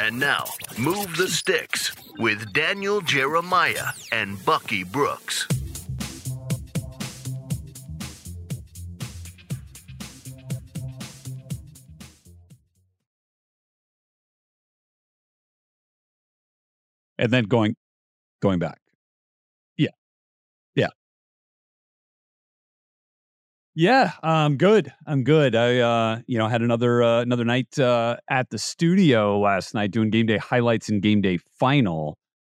And now, Move the Sticks with Daniel Jeremiah and Bucky Brooks. And then going going back. Yeah, I'm good. I'm good. I uh, you know, had another uh, another night uh, at the studio last night doing game day highlights and game day final.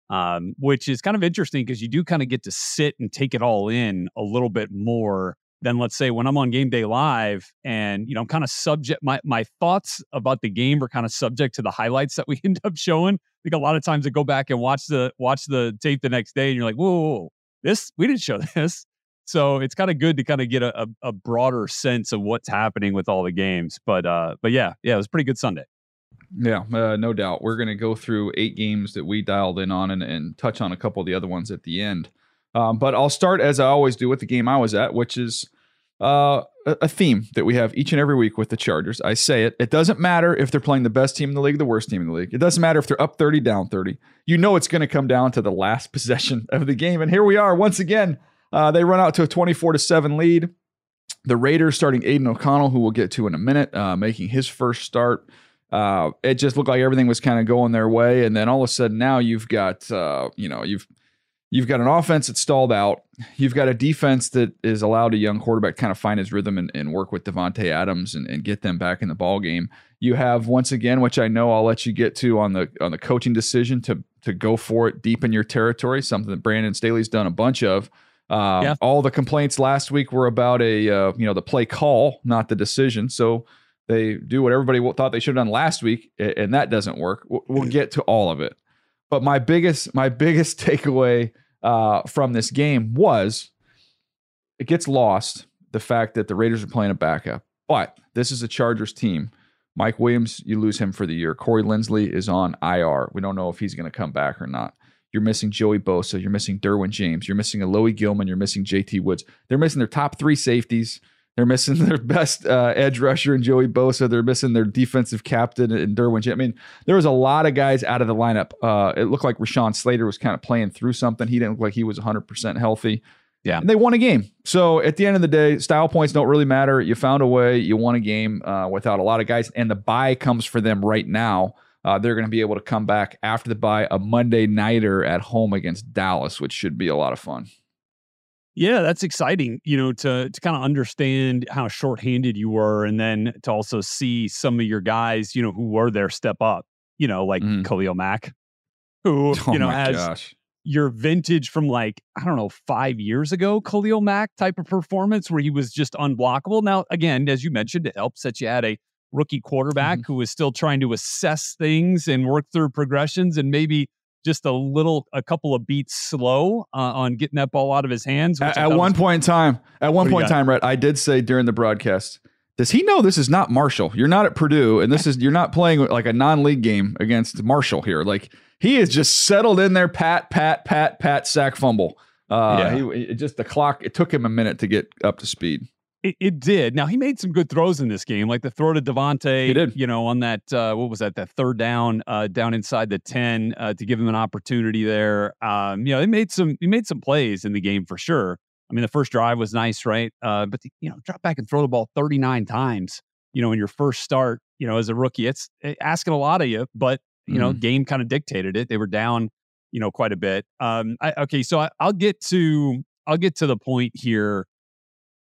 Um, which is kind of interesting because you do kind of get to sit and take it all in a little bit more than let's say when I'm on game day live and you know I'm kind of subject my my thoughts about the game are kind of subject to the highlights that we end up showing. I think a lot of times I go back and watch the watch the tape the next day and you're like, whoa, whoa, whoa this we didn't show this. So it's kind of good to kind of get a, a, broader sense of what's happening with all the games. But uh, but yeah, yeah, it was pretty good Sunday. Yeah, uh, no doubt. We're going to go through eight games that we dialed in on and, and touch on a couple of the other ones at the end. Um, but I'll start as I always do with the game I was at, which is uh, a theme that we have each and every week with the Chargers. I say it. It doesn't matter if they're playing the best team in the league, the worst team in the league. It doesn't matter if they're up 30, down 30. You know it's going to come down to the last possession of the game. And here we are once again uh, they run out to a 24 to 7 lead. The Raiders starting Aidan O'Connell, who we'll get to in a minute, uh, making his first start. Uh, it just looked like everything was kind of going their way, and then all of a sudden now you've got uh, you know you've you've got an offense that's stalled out. You've got a defense that is allowed a young quarterback kind of find his rhythm and, and work with Davante Adams and, and, get them back in the ball game. You have once again, which I know I'll let you get to on the on the coaching decision to to go for it deep in your territory, something that Brandon Staley's done a bunch of. Uh, yeah. All the complaints last week were about a uh, you know the play call, not the decision. So they do what everybody thought they should have done last week, and that doesn't work. We'll get to all of it. But my biggest my biggest takeaway uh, from this game was it gets lost the fact that the Raiders are playing a backup. But this is a Chargers team. Mike Williams, you lose him for the year. Corey Linsley is on IR. We don't know if he's going to come back or not. You're missing Joey Bosa. You're missing Derwin James. You're missing Alohi Gilman. You're missing JT Woods. They're missing their top three safeties. They're missing their best uh, edge rusher in Joey Bosa. They're missing their defensive captain in Derwin James. I mean, there was a lot of guys out of the lineup. Uh, it looked like Rashawn Slater was kind of playing through something. He didn't look like he was 100% healthy. Yeah. And they won a game. So at the end of the day, style points don't really matter. You found a way. You won a game uh, without a lot of guys. And the buy comes for them right now. Uh, they're going to be able to come back after the bye a Monday nighter at home against Dallas, which should be a lot of fun. Yeah, that's exciting. You know, to to kind of understand how shorthanded you were, and then to also see some of your guys, you know, who were there step up. You know, like mm. Khalil Mack, who oh you know has gosh. your vintage from like I don't know five years ago, Khalil Mack type of performance where he was just unblockable. Now, again, as you mentioned, it helps that you had a rookie quarterback mm-hmm. who is still trying to assess things and work through progressions and maybe just a little a couple of beats slow uh, on getting that ball out of his hands at, at one point in time at one point in time Rhett, i did say during the broadcast does he know this is not marshall? You're not at purdue and this is you're not playing like a non-league game against marshall here. Like he is just settled in there pat pat pat pat sack fumble. Uh yeah. he, it just the clock it took him a minute to get up to speed it, it, did. Now he made some good throws in this game, like the throw to. He did. You know, on that uh, what was that? That third down, uh, down inside the ten uh, to give him an opportunity there. Um, you know, he made some he made some plays in the game for sure. I mean, the first drive was nice, right? Uh, but the, you know, drop back and throw the ball thirty nine times. You know, in your first start, you know, as a rookie, it's eh, asking a lot of you. But you mm know, mm-hmm. game kind of dictated it. They were down, you know, quite a bit. Um, I, okay, so I, I'll get to I'll get to the point here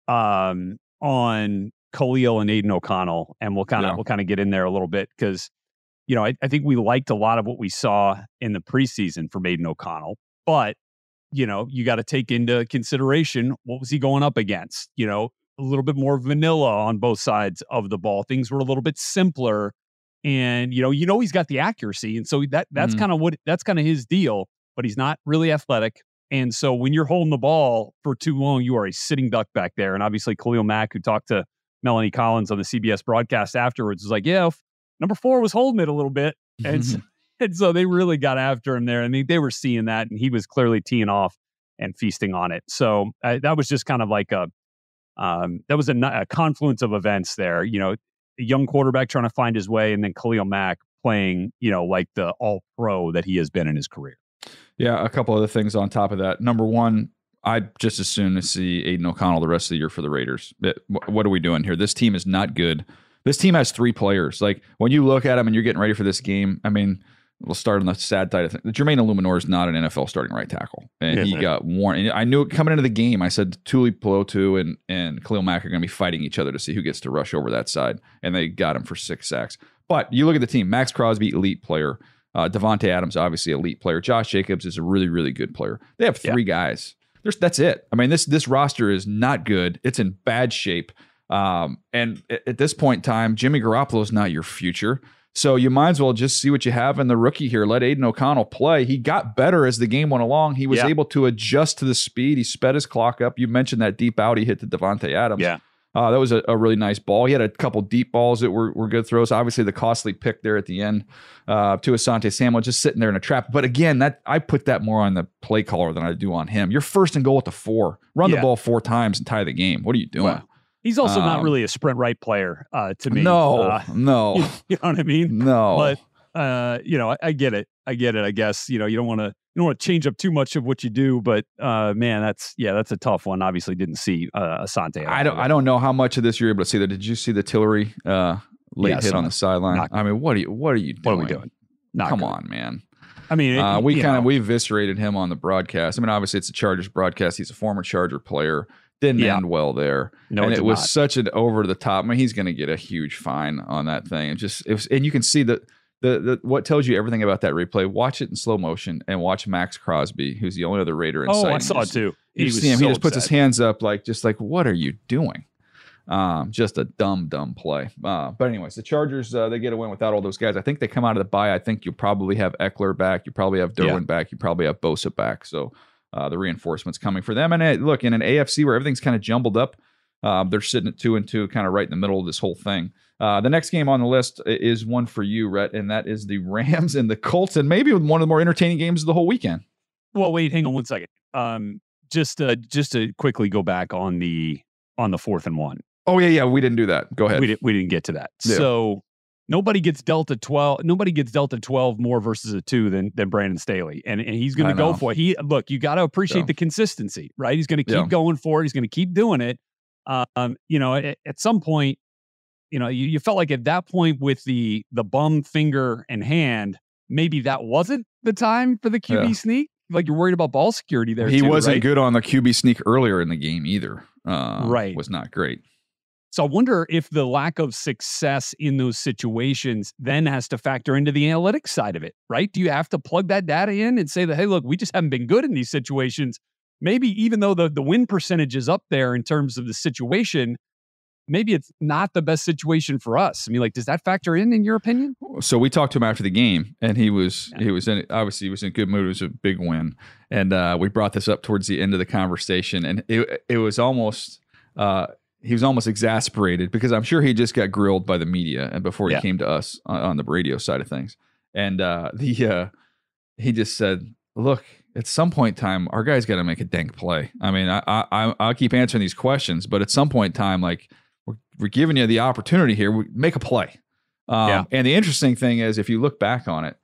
um, on Khalil and Aidan O'Connell, and we'll kind of yeah. we'll kind of get in there a little bit because you know I, I, think we liked a lot of what we saw in the preseason from Aidan O'Connell, but you know you got to take into consideration what was he going up against. You know, a little bit more vanilla on both sides of the ball. Things were a little bit simpler and you know, you know he's got the accuracy, and so that that's mm. kind of what that's kind of his deal. But he's not really athletic, and so when you're holding the ball for too long, you are a sitting duck back there. And obviously, Khalil Mack, who talked to Melanie Collins on the CBS broadcast afterwards, was like, "Yeah, number four was holding it a little bit," and so, and so they really got after him there. I mean, they were seeing that, and he was clearly teeing off and feasting on it. So uh, that was just kind of like a um, that was a, a, confluence of events there. You know, a young quarterback trying to find his way, and then Khalil Mack playing, you know, like the all pro that he has been in his career. Yeah, a couple other things on top of that. Number one, I'd just as soon as see Aidan O'Connell the rest of the year for the Raiders. It, what are we doing here? This team is not good. This team has three players. Like when you look at them and you're getting ready for this game, I mean, we'll start on the sad side of things. Jermaine Eluemunor is not an NFL starting right tackle, and he got warned. And I knew it coming into the game. I said Tuli Tuipulotu and and Khalil Mack are going to be fighting each other to see who gets to rush over that side, and they got him for six sacks. But you look at the team: Maxx Crosby, elite player. Uh, Davante Adams, obviously elite player. Josh Jacobs is a really, really good player. They have three yeah. guys. There's that's it. I mean, this this roster is not good. It's in bad shape. Um, and at, at this point in time, Jimmy Garoppolo is not your future. So you might as well just see what you have in the rookie here. Let Aidan O'Connell play. He got better as the game went along. He was yeah. able to adjust to the speed. He sped his clock up. You mentioned that deep out he hit to Davante Adams. Yeah. Uh, that was a, a, really nice ball. He had a couple deep balls that were, were good throws. Obviously, the costly pick there at the end uh, to Asante Samuel just sitting there in a trap. But again, that I put that more on the play caller than I do on him. You're first and goal at the four. Run yeah. the ball four times and tie the game. What are you doing? He's also um, not really a sprint right player uh, to me. No, uh, no, you, know what I mean. No, but uh, you know, I, I, get it. I get it. I guess you know you don't want to you don't want to change up too much of what you do, but uh, man, that's yeah, that's a tough one. Obviously, didn't see uh, Asante. I don't. I don't know how much of this you're able to see. There, did you see the Tillery uh, late yeah, hit on the sideline? I mean, what are you? What are you doing? What are we doing? Not Come good. on, man. I mean, uh, we kind of we eviscerated him on the broadcast. I mean, obviously it's a Chargers broadcast. He's a former Charger player didn't yeah. end well there. No, and it, it was not. such an over the top. I mean, he's going to get a huge fine on that thing. It just it was, and you can see that the, the what tells you everything about that replay. Watch it in slow motion and watch Maxx Crosby, who's the only other Raider in oh, sight. I saw it too. He, see him. So he just puts his hands up, like just like, what are you doing? Um, just a dumb, dumb play. Uh, but anyways, the Chargers uh, they get a win without all those guys. I think they come out of the bye. I think you'll probably have Ekeler back. You probably have Derwin yeah. back. You probably have Bosa back. So uh, the reinforcements coming for them. And uh, look, in an AFC where everything's kind of jumbled up, uh, they're sitting at two and two, kind of right in the middle of this whole thing. Uh, the next game on the list is one for you, Rhett, and that is the Rams and the Colts, and maybe one of the more entertaining games of the whole weekend. Well, wait, hang on one second. Um, just uh, just to quickly go back on the on the fourth and one. Oh yeah, yeah, we didn't do that. Go ahead. We, didn't we didn't get to that. Yeah. So nobody gets Delta 12. Nobody gets Delta 12 more versus a two than than Brandon Staley. And, and he's going to go for it. He look, you got to appreciate yeah. the consistency, right? He's going to keep yeah. going for it. He's going to keep doing it. Um, you know, at, at, some point, you know, you, you felt like at that point with the the bum finger and hand, maybe that wasn't the time for the QB yeah. sneak. Like you're worried about ball security there. He too, wasn't right? good on the QB sneak earlier in the game either. Uh, right, was not great. So I wonder if the lack of success in those situations then has to factor into the analytics side of it, right? Do you have to plug that data in and say that, hey, look, we just haven't been good in these situations? Maybe even though the, the win percentage is up there in terms of the situation, maybe it's not the best situation for us. I mean, like, does that factor in, in your opinion? So we talked to him after the game, and he was yeah. he was in obviously he was in good mood. It was a big win, and uh, we brought this up towards the end of the conversation, and it it was almost. Uh, he was almost exasperated because I'm sure he just got grilled by the media and before he yeah. came to us on, on, the radio side of things. And uh, the uh, he just said, "Look, at some point in time, our guy's got to make a dank play. I mean, I, I I'll keep answering these questions, but at some point in time, like we're, giving you the opportunity here, we make a play. Um, yeah. And the interesting thing is, if you look back on it,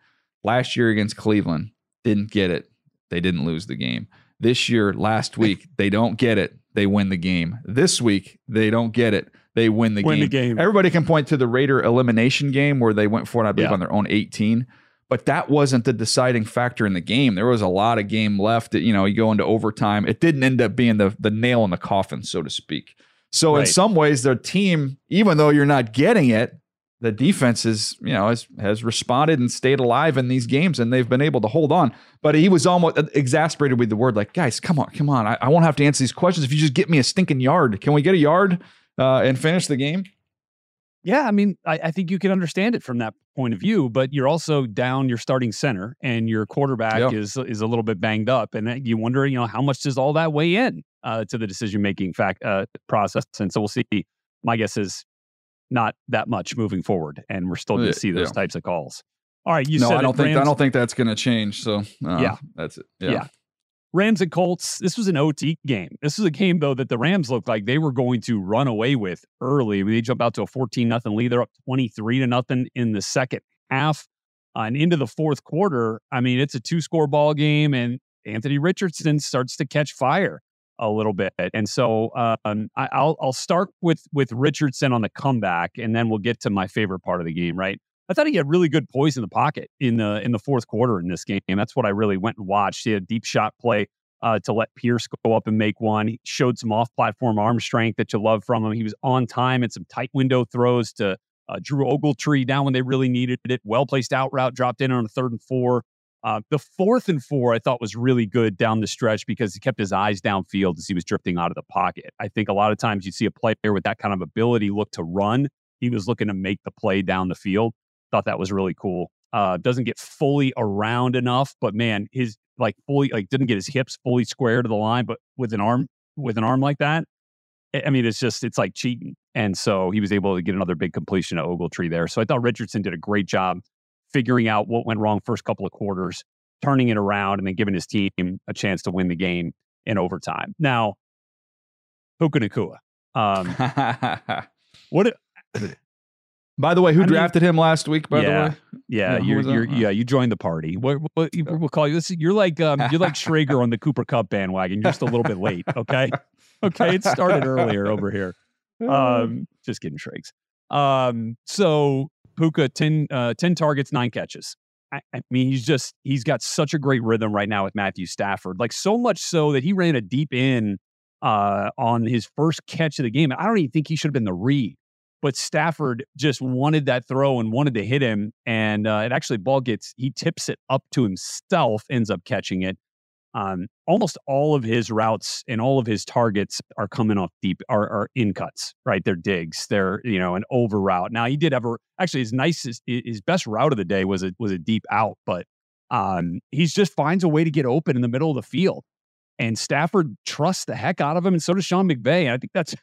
last year against Cleveland, didn't get it. They didn't lose the game. This year, last week, they don't get it they win the game. This week, they don't get it. They win the win game. the game. Everybody can point to the Raider elimination game where they went for it, I believe, yeah. on their own 18. But that wasn't the deciding factor in the game. There was a lot of game left. You know, you go into overtime. It didn't end up being the the nail in the coffin, so to speak. So right. in some ways, their team, even though you're not getting it, the defense is, you know, has, has responded and stayed alive in these games and they've been able to hold on. But he was almost exasperated with the word, like, guys, come on, come on. I, I won't have to answer these questions if you just get me a stinking yard. Can we get a yard uh, and finish the game? Yeah, I mean, I, I, think you can understand it from that point of view, but you're also down your starting center, and your quarterback is is a little bit banged up, and you wonder, you know, how much does all that weigh in uh, to the decision making fact uh, process? And so we'll see. My guess is not that much moving forward, and we're still going to see those yeah. types of calls. All right, you no, I don't think Rams, I don't think that's going to change. So uh, yeah, that's it. Yeah. yeah. Rams and Colts, this was an OT game. This was a game, though, that the Rams looked like they were going to run away with early. They jump out to a 14 nothing lead. They're up 23 to nothing in the second half. Uh, and into the fourth quarter, I mean, it's a two score ball game, and Anthony Richardson starts to catch fire a little bit. And so um, I, will I'll start with with Richardson on the comeback, and then we'll get to my favorite part of the game. Right, I thought he had really good poise in the pocket in the in the fourth quarter in this game. That's what I really went and watched. He had a deep shot play uh, to Alec Pierce go up and make one. He showed some off-platform arm strength that you love from him. He was on time and some tight window throws to uh, Drew Ogletree down when they really needed it. Well placed out route dropped in on a third and four. Uh, the fourth and four I thought was really good down the stretch because he kept his eyes downfield as he was drifting out of the pocket. I think a lot of times you see a player with that kind of ability look to run. He was looking to make the play down the field. Thought that was really cool. Uh, doesn't get fully around enough, but man, his like fully like didn't get his hips fully square to the line, but with an arm with an arm like that, I mean, it's just it's like cheating. And so he was able to get another big completion of Ogletree there. So I thought Richardson did a great job figuring out what went wrong first couple of quarters, turning it around, and then giving his team a chance to win the game in overtime. Now, Puka Nacua. Um, what by the way, who I drafted mean, him last week? By yeah, the way, yeah, yeah you're, you're yeah, you joined the party. What, what we'll call you? This, you're like um, you're like Schrager on the Cooper Kupp bandwagon. You're just a little bit late. Okay, okay, it started earlier over here. Um, just kidding, Shrakes. Um, so Puka 10, uh, 10 targets, nine catches. I, I mean, he's just he's got such a great rhythm right now with Matthew Stafford. Like so much so that he ran a deep in uh, on his first catch of the game. I don't even think he should have been the read but Stafford just wanted that throw and wanted to hit him. And uh, it actually ball gets he tips it up to himself, ends up catching it. Um, almost all of his routes and all of his targets are coming off deep are, are in cuts, right? They're digs. They're you know an over route. Now he did ever actually his nicest his best route of the day was a was a deep out, but um, he's just finds a way to get open in the middle of the field. And Stafford trusts the heck out of him, and so does Sean McVay. And I think that's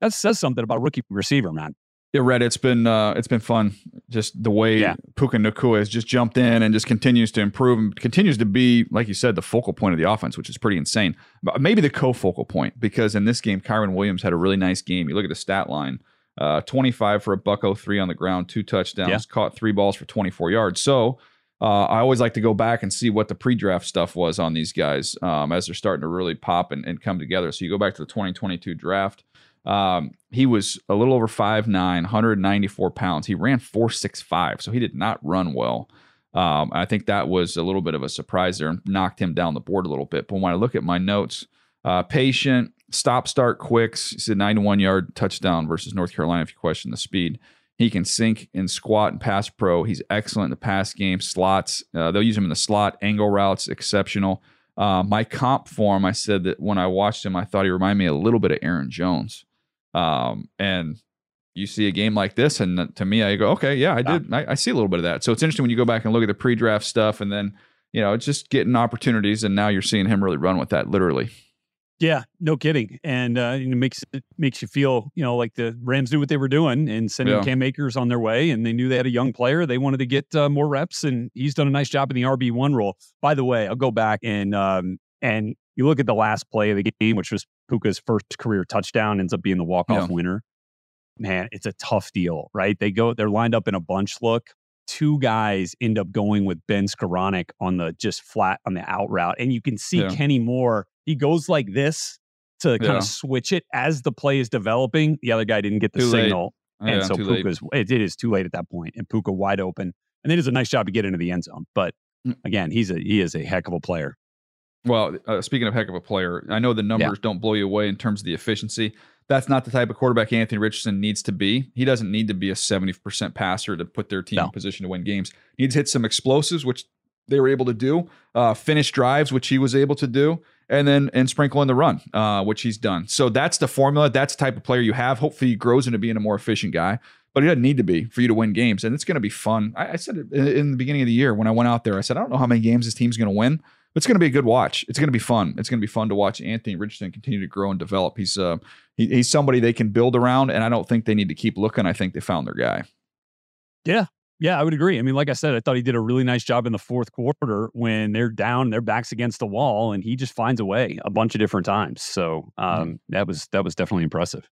that says something about rookie receiver, man. Yeah, Rhett, it's been uh, it's been fun. Just the way yeah. Puka Nacua has just jumped in and just continues to improve and continues to be, like you said, the focal point of the offense, which is pretty insane. But maybe the co-focal point because in this game, Kyren Williams had a really nice game. You look at the stat line: uh, twenty-five for a buck oh three on the ground, two touchdowns, yeah. caught three balls for twenty-four yards. So uh, I always like to go back and see what the pre-draft stuff was on these guys um, as they're starting to really pop and, and come together. So you go back to the twenty twenty-two draft. Um, he was a little over 5'9, 194 pounds. He ran 4'6'5, so he did not run well. Um, I think that was a little bit of a surprise there and knocked him down the board a little bit. But when I look at my notes, uh, patient, stop, start, quicks. he said 91 yard touchdown versus North Carolina if you question the speed. He can sink and squat and pass pro. He's excellent in the pass game, slots. Uh, they'll use him in the slot, angle routes, exceptional. Uh, my comp form, I said that when I watched him, I thought he reminded me a little bit of Aaron Jones. Um, and you see a game like this, and to me, I go, okay, yeah, I did. I, I see a little bit of that. So it's interesting when you go back and look at the pre-draft stuff, and then you know, it's just getting opportunities, and now you're seeing him really run with that, literally. Yeah, no kidding, and uh, it makes it makes you feel, you know, like the Rams knew what they were doing and sending yeah. Cam Akers on their way, and they knew they had a young player. They wanted to get uh, more reps, and he's done a nice job in the RB one role. By the way, I'll go back and um, and you look at the last play of the game, which was Puka's first career touchdown, ends up being the walk off yeah. winner. Man, it's a tough deal, right? They go, they're lined up in a bunch look. Two guys end up going with Ben Skowronek on the just flat on the out route. And you can see yeah. Kenny Moore, he goes like this to kind yeah. of switch it as the play is developing. The other guy didn't get the too signal. Late. And so Puka's, it, it is too late at that point, and Puka wide open. And it is a nice job to get into the end zone. But mm. again, he's a he is a heck of a player. Well, uh, speaking of heck of a player, I know the numbers yeah. don't blow you away in terms of the efficiency. That's not the type of quarterback Anthony Richardson needs to be. He doesn't need to be a 70% passer to put their team no. in position to win games. He needs to hit some explosives, which they were able to do, uh, finish drives, which he was able to do, and then and sprinkle in the run, uh, which he's done. So that's the formula. That's the type of player you have. Hopefully, he grows into being a more efficient guy. but he doesn't need to be for you to win games. And it's going to be fun. I, I said it in the beginning of the year when I went out there. I said I don't know how many games this team's going to win, it's going to be a good watch. It's going to be fun. It's going to be fun to watch Anthony Richardson continue to grow and develop. He's uh, he, he's somebody they can build around, and I don't think they need to keep looking. I think they found their guy. Yeah, yeah, I would agree. I mean, like I said, I thought he did a really nice job in the fourth quarter when they're down, their backs against the wall, and he just finds a way a bunch of different times. So um, mm-hmm. that was that was definitely impressive.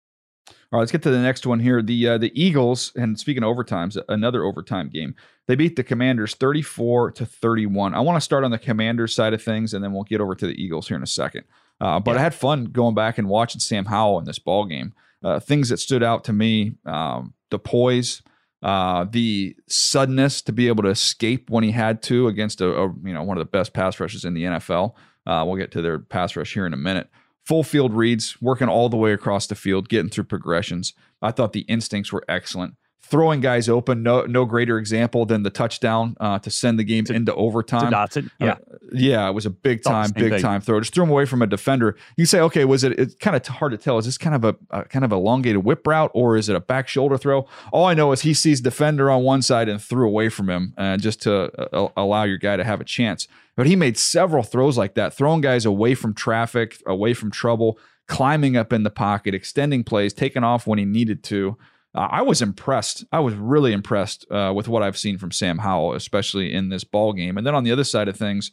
All right, let's get to the next one here. The uh, the Eagles, and speaking of overtimes, another overtime game. They beat the Commanders 34 to 31. I want to start on the Commanders side of things, and then we'll get over to the Eagles here in a second. Uh, but yeah. I had fun going back and watching Sam Howell in this ball game. Uh, things that stood out to me: um, the poise, uh, the suddenness to be able to escape when he had to against a, a you know one of the best pass rushes in the NFL. Uh, we'll get to their pass rush here in a minute. Full field reads, working all the way across the field, getting through progressions. I thought the instincts were excellent throwing guys open. No, no greater example than the touchdown uh, to send the game to, into overtime. Dotson, yeah, uh, yeah, it was a big time, big thing. time throw. Just threw him away from a defender. You say, okay, was it? It's kind of hard to tell. Is this kind of a, a, kind of elongated whip route or is it a back shoulder throw? All I know is he sees defender on one side and threw away from him, uh, just to uh, allow your guy to have a chance. But he made several throws like that, throwing guys away from traffic, away from trouble, climbing up in the pocket, extending plays, taking off when he needed to uh, I was impressed. I was really impressed uh, with what I've seen from Sam Howell, especially in this ball game. And then on the other side of things,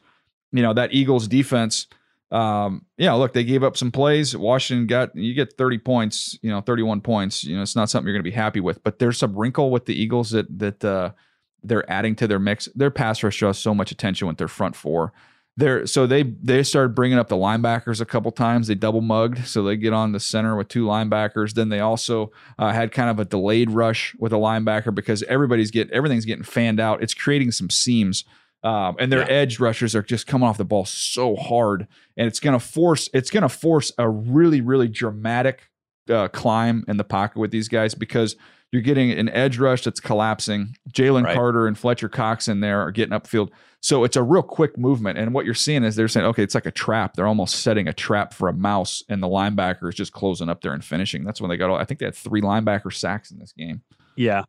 you know that Eagles defense. Um, yeah, look, they gave up some plays. Washington got you get 30 points, you know, 31 points. You know, it's not something you're going to be happy with. But there's some wrinkle with the Eagles that that uh, they're adding to their mix. Their pass rush draws so much attention with their front four there so they they started bringing up the linebackers a couple times. They double mugged. So they get on the center with two linebackers. Then they also uh, had kind of a delayed rush with a linebacker because everybody's getting everything's getting fanned out. It's creating some seams um, and their yeah. edge rushers are just coming off the ball so hard. And it's going to force it's going to force a really really dramatic uh, climb in the pocket with these guys because you're getting an edge rush that's collapsing. Jalen right. Carter and Fletcher Cox in there are getting upfield. So it's a real quick movement. And what you're seeing is they're saying, okay, it's like a trap. They're almost setting a trap for a mouse, and the linebacker is just closing up there and finishing. That's when they got all, I think they had three linebacker sacks in this game. Yeah.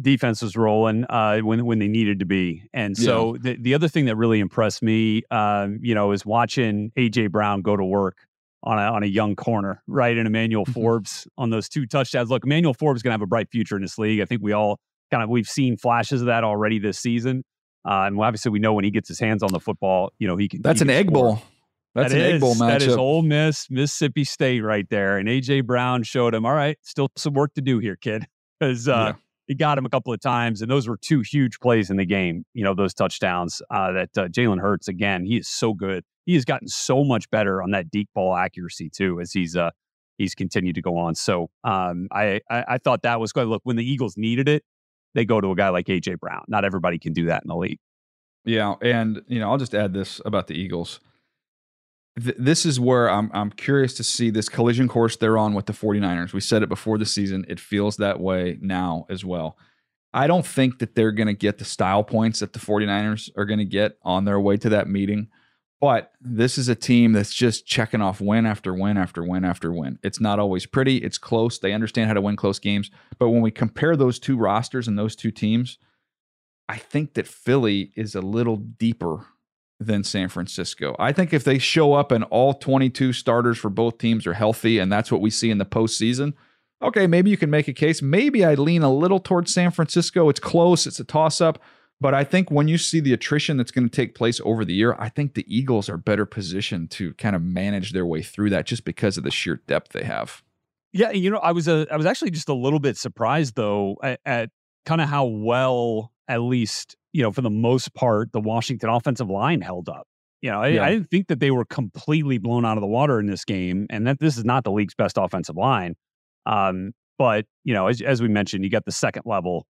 Defense was rolling uh, when when they needed to be, and so yeah. the the other thing that really impressed me, um, you know, is watching AJ Brown go to work on a, on a young corner, right? And Emmanuel mm-hmm. Forbes on those two touchdowns. Look, Emmanuel Forbes is going to have a bright future in this league. I think we all kind of we've seen flashes of that already this season. Uh, and obviously, we know when he gets his hands on the football, you know he can. That's he an egg score. bowl. That's that an is, egg bowl matchup. That is Ole Miss, Mississippi State, right there. And AJ Brown showed him, all right, still some work to do here, kid, because uh, yeah. He got him a couple of times, and those were two huge plays in the game. You know, those touchdowns uh, that uh, Jalen Hurts again, he is so good he has gotten so much better on that deep ball accuracy too as he's uh he's continued to go on. So um, I, I, I thought that was good. Look, when the Eagles needed it, they go to a guy like AJ Brown. Not everybody can do that in the league. Yeah, and you know I'll just add this about the Eagles. Th- this is where I'm I'm curious to see this collision course they're on with the 49ers. We said it before the season. It feels that way now as well. I don't think that they're going to get the style points that the 49ers are going to get on their way to that meeting. But this is a team that's just checking off win after win after win after win. It's not always pretty. It's close. They understand how to win close games. But when we compare those two rosters and those two teams, I think that Philly is a little deeper than San Francisco. I think if they show up and all 22 starters for both teams are healthy, and that's what we see in the postseason, okay, maybe you can make a case. Maybe I lean a little towards San Francisco. It's close, it's a toss up. But I think when you see the attrition that's going to take place over the year, I think the Eagles are better positioned to kind of manage their way through that just because of the sheer depth they have. Yeah, you know, I was a, I was actually just a little bit surprised though at, at kind of how well, at least you know, for the most part, the Washington offensive line held up. You know, I, yeah. I didn't think that they were completely blown out of the water in this game, and that this is not the league's best offensive line. Um, but you know, as, as we mentioned, you got the second level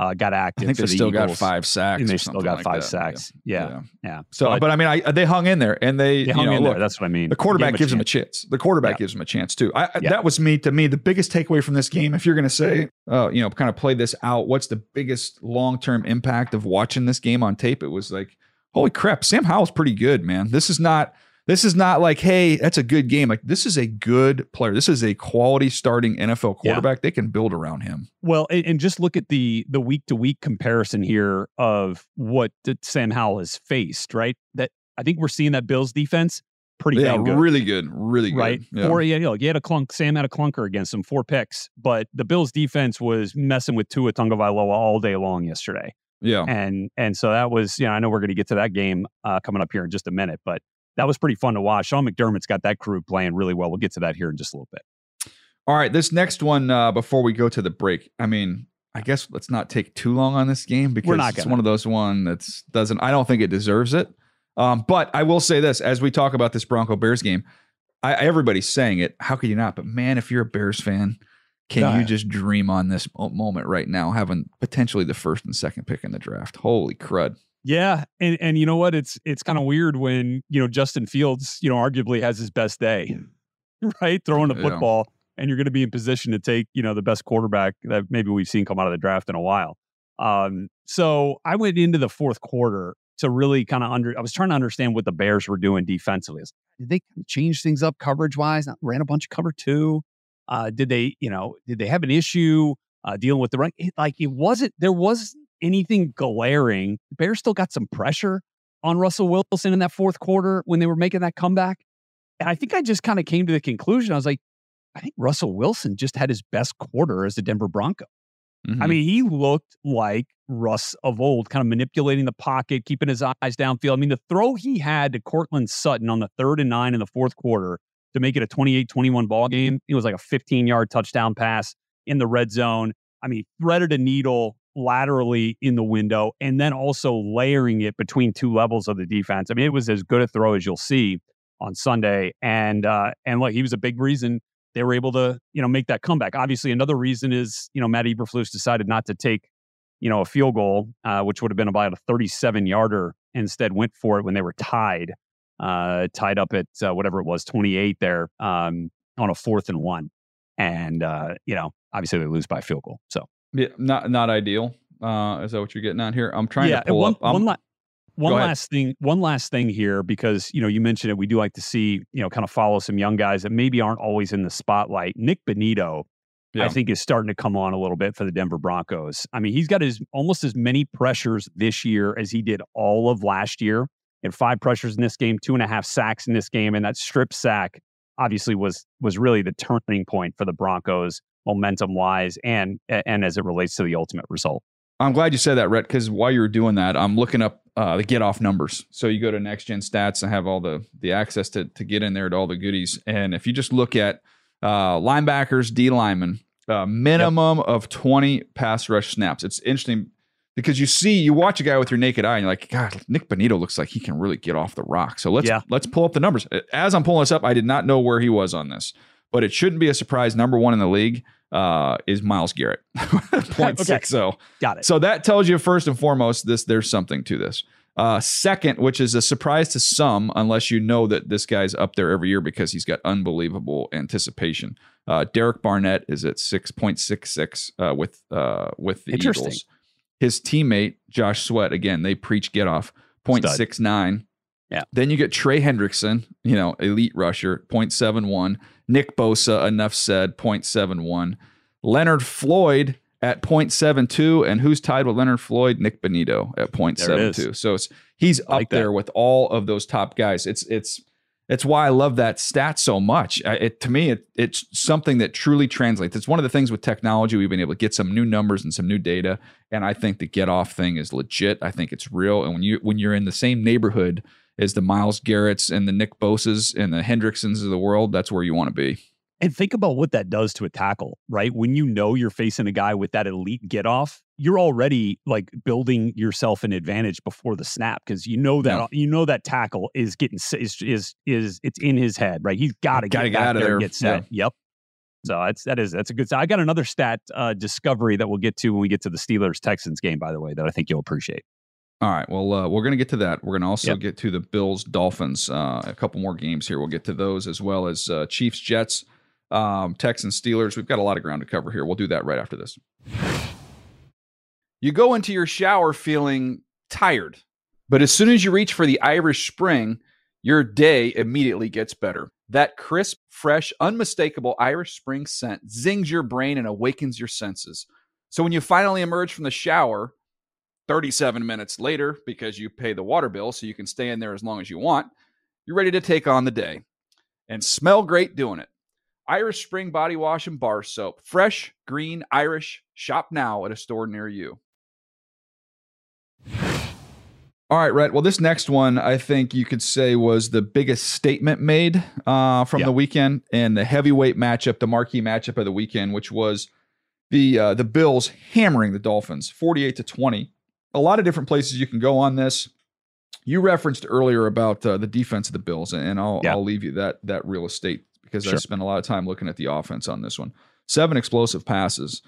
uh, got active. I think they the still Eagles, got five sacks. And they still got like five that. sacks. Yeah. Yeah. yeah. So, but, but, I mean, I, they hung in there and they, they hung you know, in look, there. That's what I mean. The quarterback gives them a chance. The quarterback yeah. gives them a chance too. I. That was me to me the biggest takeaway from this game. If you're going to say, uh, you know, kind of play this out, what's the biggest long term impact of watching this game on tape? It was like, holy crap, Sam Howell's pretty good, man. This is not This is not like, hey, that's a good game. Like this is a good player. This is a quality starting NFL quarterback. Yeah. They can build around him. Well, and, and, just look at the the week to week comparison here of what Sam Howell has faced. Right, that I think we're seeing that Bills defense pretty yeah, good. really good, really good. Right, yeah. four. Yeah, you, know, you had a clunk. Sam had a clunker against him, four picks, but the Bills defense was messing with Tua Tagovailoa all day long yesterday. Yeah, and and so that was you know I know we're going to get to that game uh, coming up here in just a minute, but that was pretty fun to watch. Sean McDermott's got that crew playing really well. We'll get to that here in just a little bit. All right, this next one uh, before we go to the break. I mean, I guess let's not take too long on this game because it's gonna. one of those one that's doesn't. I don't think it deserves it. Um, but I will say this as we talk about this Bronco Bears game, I, everybody's saying it. How could you not? But man, if you're a Bears fan, can you just dream on this moment right now, having potentially the first and second pick in the draft? Holy crud! Yeah, and and you know what? It's it's kind of weird when you know Justin Fields, you know, arguably has his best day, right? Throwing the football, yeah. and you're going to be in position to take you know the best quarterback that maybe we've seen come out of the draft in a while. Um, so I went into the fourth quarter to really kind of under. I was trying to understand what the Bears were doing defensively. Did they change things up coverage wise? Ran a bunch of cover two. Uh, did they, you know, did they have an issue uh, dealing with the right? Like it wasn't. There was anything glaring. The Bears still got some pressure on Russell Wilson in that fourth quarter when they were making that comeback. And I think I just kind of came to the conclusion. I was like, I think Russell Wilson just had his best quarter as a Denver Bronco. Mm-hmm. I mean, he looked like Russ of old, kind of manipulating the pocket, keeping his eyes downfield. I mean, the throw he had to Courtland Sutton on the third and nine in the fourth quarter to make it a 28 21 ball game, it was like a 15 yard touchdown pass in the red zone. I mean, threaded a needle laterally in the window and then also layering it between two levels of the defense. I mean, it was as good a throw as you'll see on Sunday. And uh, and look, he was a big reason they were able to you know make that comeback. Obviously, another reason is you know Matt Eberflus decided not to take you know a field goal, uh, which would have been about a 37 yarder. Instead, went for it when they were tied, uh, tied up at uh, whatever it was, 28 there um, on a fourth and one. And uh, you know, obviously they lose by field goal. So yeah, not not ideal. Uh, is that what you're getting at here? I'm trying yeah, to pull one, up. one, la- one last thing. One last thing here, because you know you mentioned it. We do like to see you know kind of follow some young guys that maybe aren't always in the spotlight. Nik Bonitto, yeah. I think, is starting to come on a little bit for the Denver Broncos. I mean, he's got his almost as many pressures this year as he did all of last year. And five pressures in this game, two and a half sacks in this game, and that strip sack obviously was was really the turning point for the Broncos momentum wise and and as it relates to the ultimate result. I'm glad you said that, Rhett, because while you were doing that, I'm looking up uh, the get off numbers. So you go to Next Gen Stats and have all the the access to to get in there to all the goodies. And if you just look at uh, linebackers, D linemen, uh, minimum yep. of 20 pass rush snaps. It's interesting because you see, you watch a guy with your naked eye, and you're like, God, Nik Bonitto looks like he can really get off the rock. So let's yeah. let's pull up the numbers. As I'm pulling this up, I did not know where he was on this, but it shouldn't be a surprise. Number one in the league uh, is Myles Garrett, 0.60. okay. Got it. So that tells you first and foremost this there's something to this. Uh, second, which is a surprise to some, unless you know that this guy's up there every year because he's got unbelievable anticipation. Uh, Derek Barnett is at 6.66 uh, with uh, with the Eagles. His teammate Josh Sweat again, they preach get off 0.69. Yeah. Then you get Trey Hendrickson, you know, elite rusher, 0.71. Nick Bosa, enough said, 0.71. Leonard Floyd at 0.72. And who's tied with Leonard Floyd? Nik Bonitto at 0.72. So it's, he's like up that. there with all of those top guys. It's, it's, it's why I love that stat so much. It, to me, it, it's something that truly translates. It's one of the things with technology we've been able to get some new numbers and some new data, and I think the get off thing is legit. I think it's real, and when you when you're in the same neighborhood is the Myles Garrett's and the Nick Bosas and the Hendricksons of the world, that's where you want to be. And think about what that does to a tackle, right? When you know you're facing a guy with that elite get off, you're already like building yourself an advantage before the snap because you know that yeah. you know that tackle is getting is is is it's in his head, right? He's got to get, get out of there, and get set. Yeah. Yep. So that's that is that's a good. I got another stat uh, discovery that we'll get to when we get to the Steelers Texans game. By the way, that I think you'll appreciate. All right. Well, uh, we're going to get to that. We're going to also yep. get to the Bills Dolphins. Uh, a couple more games here. We'll get to those as well as uh, Chiefs Jets, um, Texans Steelers. We've got a lot of ground to cover here. We'll do that right after this. You go into your shower feeling tired, but as soon as you reach for the Irish Spring, your day immediately gets better. That crisp, fresh, unmistakable Irish Spring scent zings your brain and awakens your senses. So when you finally emerge from the shower, 37 minutes later, because you pay the water bill so you can stay in there as long as you want, you're ready to take on the day and smell great doing it. Irish Spring Body Wash and Bar Soap. Fresh, green, Irish. Shop now at a store near you. All right, Rhett. Well, this next one, I think you could say was the biggest statement made uh, from the weekend and the heavyweight matchup, the marquee matchup of the weekend, which was the uh, the Bills hammering the Dolphins, forty-eight to twenty. A lot of different places you can go on this. You referenced earlier about uh, the defense of the Bills, and I'll I'll leave you that that real estate because sure. I spent a lot of time looking at the offense on this one. Seven explosive passes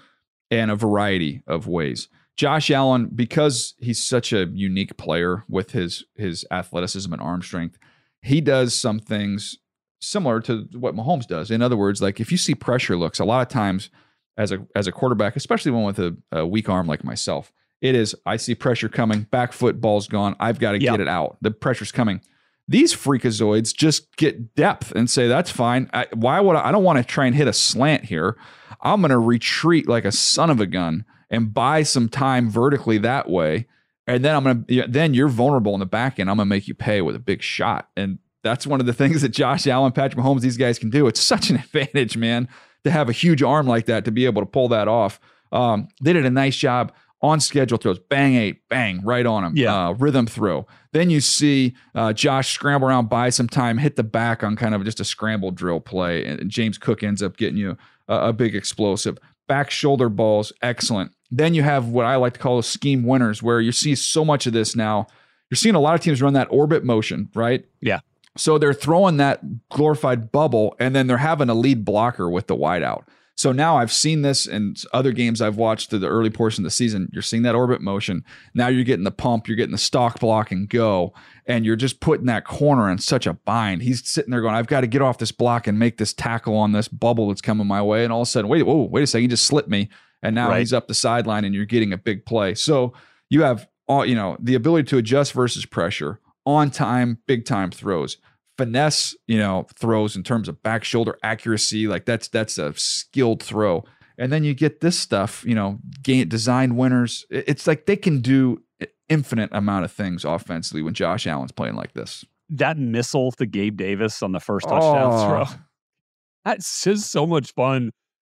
and a variety of ways. Josh Allen, because he's such a unique player with his his athleticism and arm strength, he does some things similar to what Mahomes does. In other words, like if you see pressure looks, a lot of times as a as a quarterback, especially one with a, a weak arm like myself, it is I see pressure coming, back foot ball's gone, I've got to yep. get it out. The pressure's coming. These freakazoids just get depth and say that's fine. I, why would I? I don't want to try and hit a slant here. I'm going to retreat like a son of a gun and buy some time vertically that way. And then I'm going to, then you're vulnerable in the back end. I'm going to make you pay with a big shot. And that's one of the things that Josh Allen, Patrick Mahomes, these guys can do. It's such an advantage, man, to have a huge arm like that to be able to pull that off. Um, they did a nice job on schedule throws, bang eight, bang, right on him. Yeah. Uh, rhythm throw. Then you see uh, Josh scramble around, buy some time, hit the back on kind of just a scramble drill play. And James Cook ends up getting you a, a big explosive. Back shoulder balls, excellent. Then you have what I like to call the scheme winners, where you see so much of this now. You're seeing a lot of teams run that orbit motion, right? Yeah. So they're throwing that glorified bubble, and then they're having a lead blocker with the wideout. So now I've seen this in other games I've watched through the early portion of the season. You're seeing that orbit motion. Now you're getting the pump, you're getting the stock block and go, and you're just putting that corner in such a bind. He's sitting there going, I've got to get off this block and make this tackle on this bubble that's coming my way. And all of a sudden, wait, whoa, wait a second, he just slipped me and now right. he's up the sideline and you're getting a big play. So you have all, you know, the ability to adjust versus pressure, on time, big time throws. Finesse, you know, throws in terms of back shoulder accuracy, like that's that's a skilled throw. And then you get this stuff, you know, gain design winners. It's like they can do infinite amount of things offensively when Josh Allen's playing like this. That missile to Gabe Davis on the first touchdown oh. throw. That's just so much fun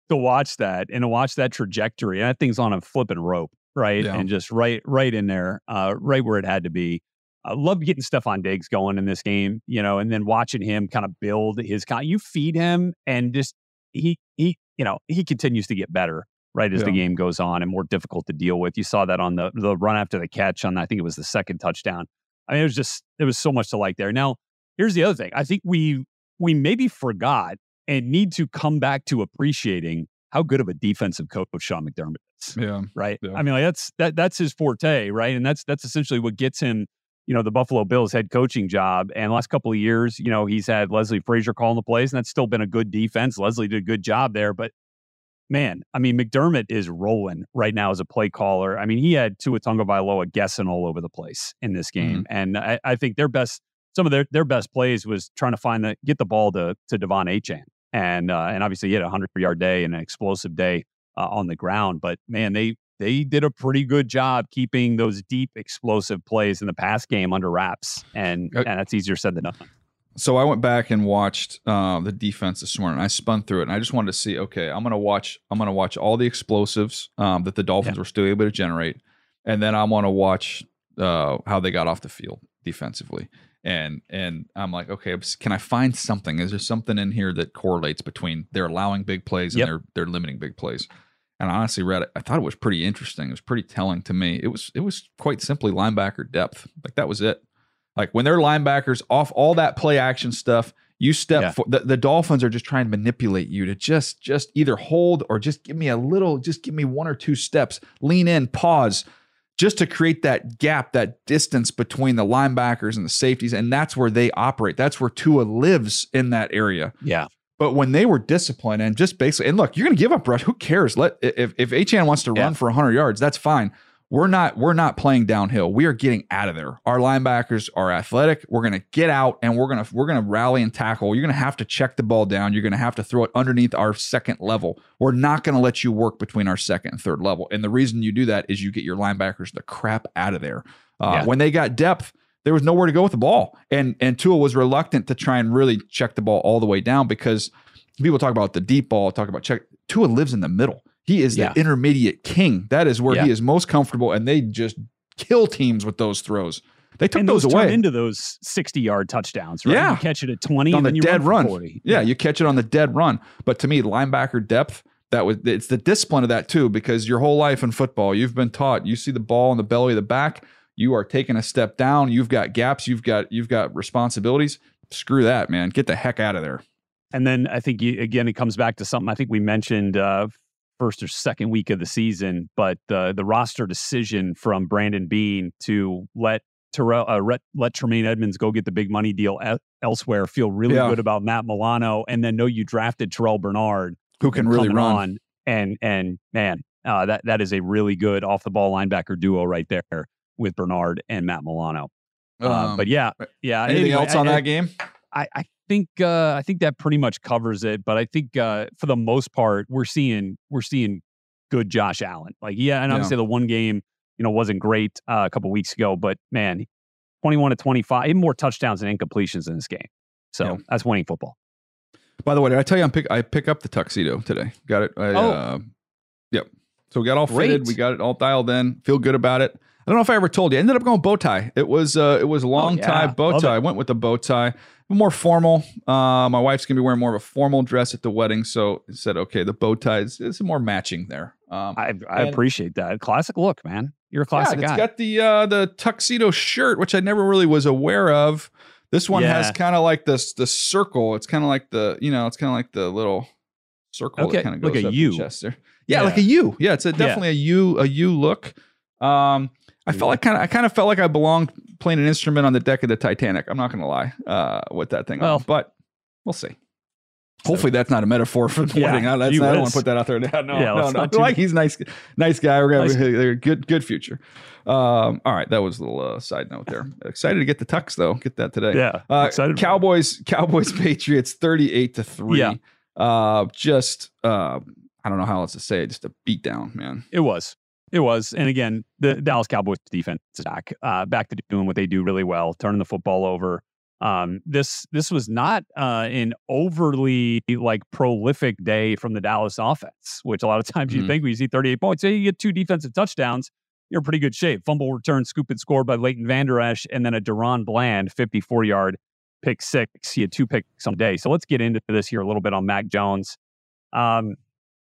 to watch that and to watch that trajectory. And That thing's on a flipping rope, right? Yeah. And just right, right in there, uh, right where it had to be. I love getting Stefon Diggs going in this game, you know, and then watching him kind of build his kind. You feed him, and just he he, you know, he continues to get better right as yeah. the game goes on and more difficult to deal with. You saw that on the the run after the catch on I think it was the second touchdown. I mean, it was just there was so much to like there. Now, here's the other thing. I think we we maybe forgot and need to come back to appreciating how good of a defensive coach Sean McDermott is. Yeah. Right. Yeah. I mean, like that's that that's his forte, right? And that's that's essentially what gets him, you know, the Buffalo Bills head coaching job. And last couple of years, you know, he's had Leslie Frazier calling the plays, and that's still been a good defense. Leslie did a good job there, but man, I mean, McDermott is rolling right now as a play caller. I mean, he had Tua Tagovailoa guessing all over the place in this game, mm-hmm. and I, I, think their best, some of their their best plays was trying to find the get the ball to to De'Von Achane and uh, and obviously he had a hundred yard day and an explosive day uh, on the ground. But man, they they did a pretty good job keeping those deep explosive plays in the pass game under wraps, and and that's easier said than done. So I went back and watched uh, the defense this morning. I spun through it, and I just wanted to see. Okay, I'm gonna watch. I'm gonna watch all the explosives um, that the Dolphins yeah. were still able to generate, and then I want to watch uh, how they got off the field defensively and and I'm like, okay, can I find something? Is there something in here that correlates between they're allowing big plays and yep. they're they're limiting big plays? And I honestly read it. I thought it was pretty interesting. It was pretty telling to me. It was it was quite simply linebacker depth. Like that was it. Like when they're linebackers off all that play action stuff, you step yeah. for, the, the Dolphins are just trying to manipulate you to just just either hold or just give me a little, just give me one or two steps, lean in, pause, just to create that gap, that distance between the linebackers and the safeties. And that's where they operate. That's where Tua lives in that area. Yeah. But when they were disciplined and just basically, and look, you're going to give up rush. Who cares? Let if if Achane wants to yeah. run for 100 yards, that's fine. we're not we're not playing downhill. We are getting out of there. Our linebackers are athletic. We're going to get out and we're going to we're going to rally and tackle. You're going to have to check the ball down. You're going to have to throw it underneath our second level. We're not going to let you work between our second and third level. And the reason you do that is you get your linebackers the crap out of there. Uh, yeah. When they got depth, there was nowhere to go with the ball, and and Tua was reluctant to try and really check the ball all the way down because people talk about the deep ball, talk about check. Tua lives in the middle. He is yeah. the intermediate king. That is where yeah. he is most comfortable, and they just kill teams with those throws. They took and those, those away into those sixty-yard touchdowns. Right? Yeah, you catch it at twenty on the dead run. run. Yeah, yeah, you catch it on the dead run. But to me, linebacker depth. That was it's the discipline of that too, because your whole life in football, you've been taught. You see the ball in the belly of the back, you are taking a step down. You've got gaps. You've got you've got responsibilities. Screw that, man. Get the heck out of there. And then I think you, again, it comes back to something I think we mentioned uh, first or second week of the season, but uh, the roster decision from Brandon Beane to let Terrel, uh, let, let Tremaine Edmunds go get the big money deal el- elsewhere, feel really yeah. good about Matt Milano, and then know you drafted Terrel Bernard, who can really run. On, and and man, uh, that that is a really good off the ball linebacker duo right there with Bernard and Matt Milano. Uh, um, but yeah, yeah. Anything anyway, else on I, that game? I, I think uh, I think that pretty much covers it. But I think uh, for the most part, we're seeing we're seeing good Josh Allen. Like yeah, and obviously yeah. the one game you know wasn't great uh, a couple weeks ago, but man, twenty one to twenty five, even more touchdowns and incompletions in this game. So yeah. that's winning football. By the way, did I tell you I'm pick I pick up the tuxedo today? Got it. I, oh. Uh, yep. So we got all Great. fitted. We got it all dialed in. Feel good about it. I don't know if I ever told you. I ended up going bow tie. It was uh, it was long oh, yeah. tie bow tie. I went with the bow tie, more formal. Uh, my wife's gonna be wearing more of a formal dress at the wedding, so I said okay, the bow tie is, is more matching there. Um, I, I appreciate that classic look, man. You're a classic yeah, guy. It's got the uh, the tuxedo shirt, which I never really was aware of. This one yeah. has kind of like this the circle. It's kind of like the you know, it's kind of like the little circle okay. that kind of goes like a up U. chest there. Yeah, yeah, like a U. Yeah, it's a, definitely a U a U look. Um, I felt like kind of I kind of felt like I belonged playing an instrument on the deck of the Titanic. I'm not going to lie uh, with that thing well, on, but we'll see. Hopefully that's not a metaphor for the yeah, wedding. I, that's, I don't want to put that out there. No, no, yeah, no. no. Too... Like he's nice, nice guy. We're gonna nice. have a good, good future. Um, all right, that was a little uh, side note there. Excited to get the tux though. Get that today. Yeah, uh, excited. Cowboys, Cowboys, Patriots, thirty-eight to three. Yeah. Uh, just uh, I don't know how else to say it. Just a beatdown, man. It was. It was, and again, the Dallas Cowboys defense is back, uh, back to doing what they do really well, turning the football over. Um, this this was not uh, an overly like prolific day from the Dallas offense, which a lot of times mm-hmm. you think when you see 38 points, say you get two defensive touchdowns, you're in pretty good shape. Fumble return, scoop and score by Leighton Vander Esch, and then a DaRon Bland 54 yard pick six. He had two picks on day. So let's get into this here a little bit on Mac Jones. Um,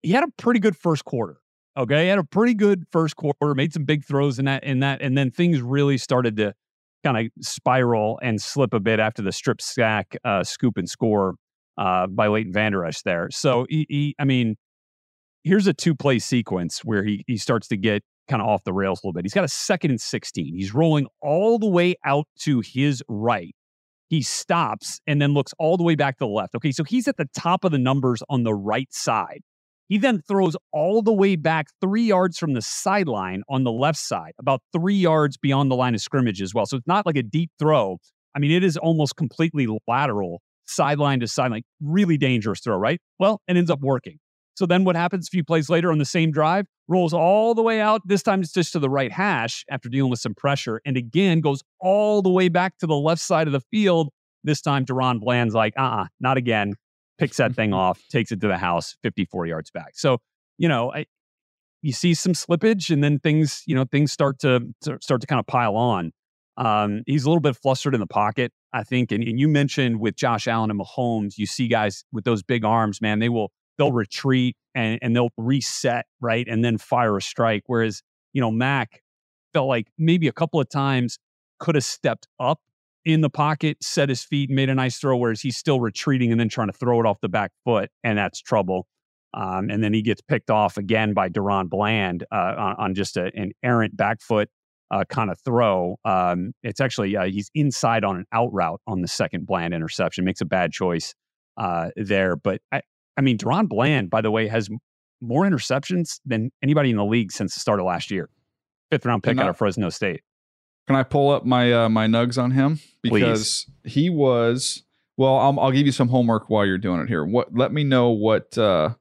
he had a pretty good first quarter. Okay, he had a pretty good first quarter, made some big throws in that in that, and then things really started to kind of spiral and slip a bit after the strip sack, uh, scoop and score uh, by Leighton Vander Esch there. So he, he, I mean, here's a two play sequence where he he starts to get kind of off the rails a little bit. He's got a second and 16. He's rolling all the way out to his right. He stops and then looks all the way back to the left. Okay, so he's at the top of the numbers on the right side. He then throws all the way back three yards from the sideline on the left side, about three yards beyond the line of scrimmage as well. So it's not like a deep throw. I mean, it is almost completely lateral, sideline to sideline, really dangerous throw, right? Well, it ends up working. So then what happens a few plays later on the same drive? Rolls all the way out. This time it's just to the right hash after dealing with some pressure. And again, goes all the way back to the left side of the field. This time, DaRon Bland's like, uh uh-uh, uh not again picks that thing off, takes it to the house, 54 yards back. So, you know, I, you see some slippage and then things, you know, things start to, to start to kind of pile on. Um, he's a little bit flustered in the pocket, I think. And, and you mentioned with Josh Allen and Mahomes, you see guys with those big arms, man, they will, they'll retreat and, and they'll reset, right? And then fire a strike. Whereas, you know, Mac felt like maybe a couple of times could have stepped up in the pocket, set his feet, made a nice throw, whereas he's still retreating and then trying to throw it off the back foot, and that's trouble. Um, and then he gets picked off again by DaRon Bland uh, on, on, just a, an errant back foot uh, kind of throw. Um, it's actually uh, he's inside on an out route on the second Bland interception. Makes a bad choice uh, there, but I, I mean DaRon Bland, by the way, has more interceptions than anybody in the league since the start of last year. fifth round pick out of Fresno State. Can I pull up my uh, my nugs on him because Please. he was well. I'll, I'll give you some homework while you're doing it here. What? Let me know what uh,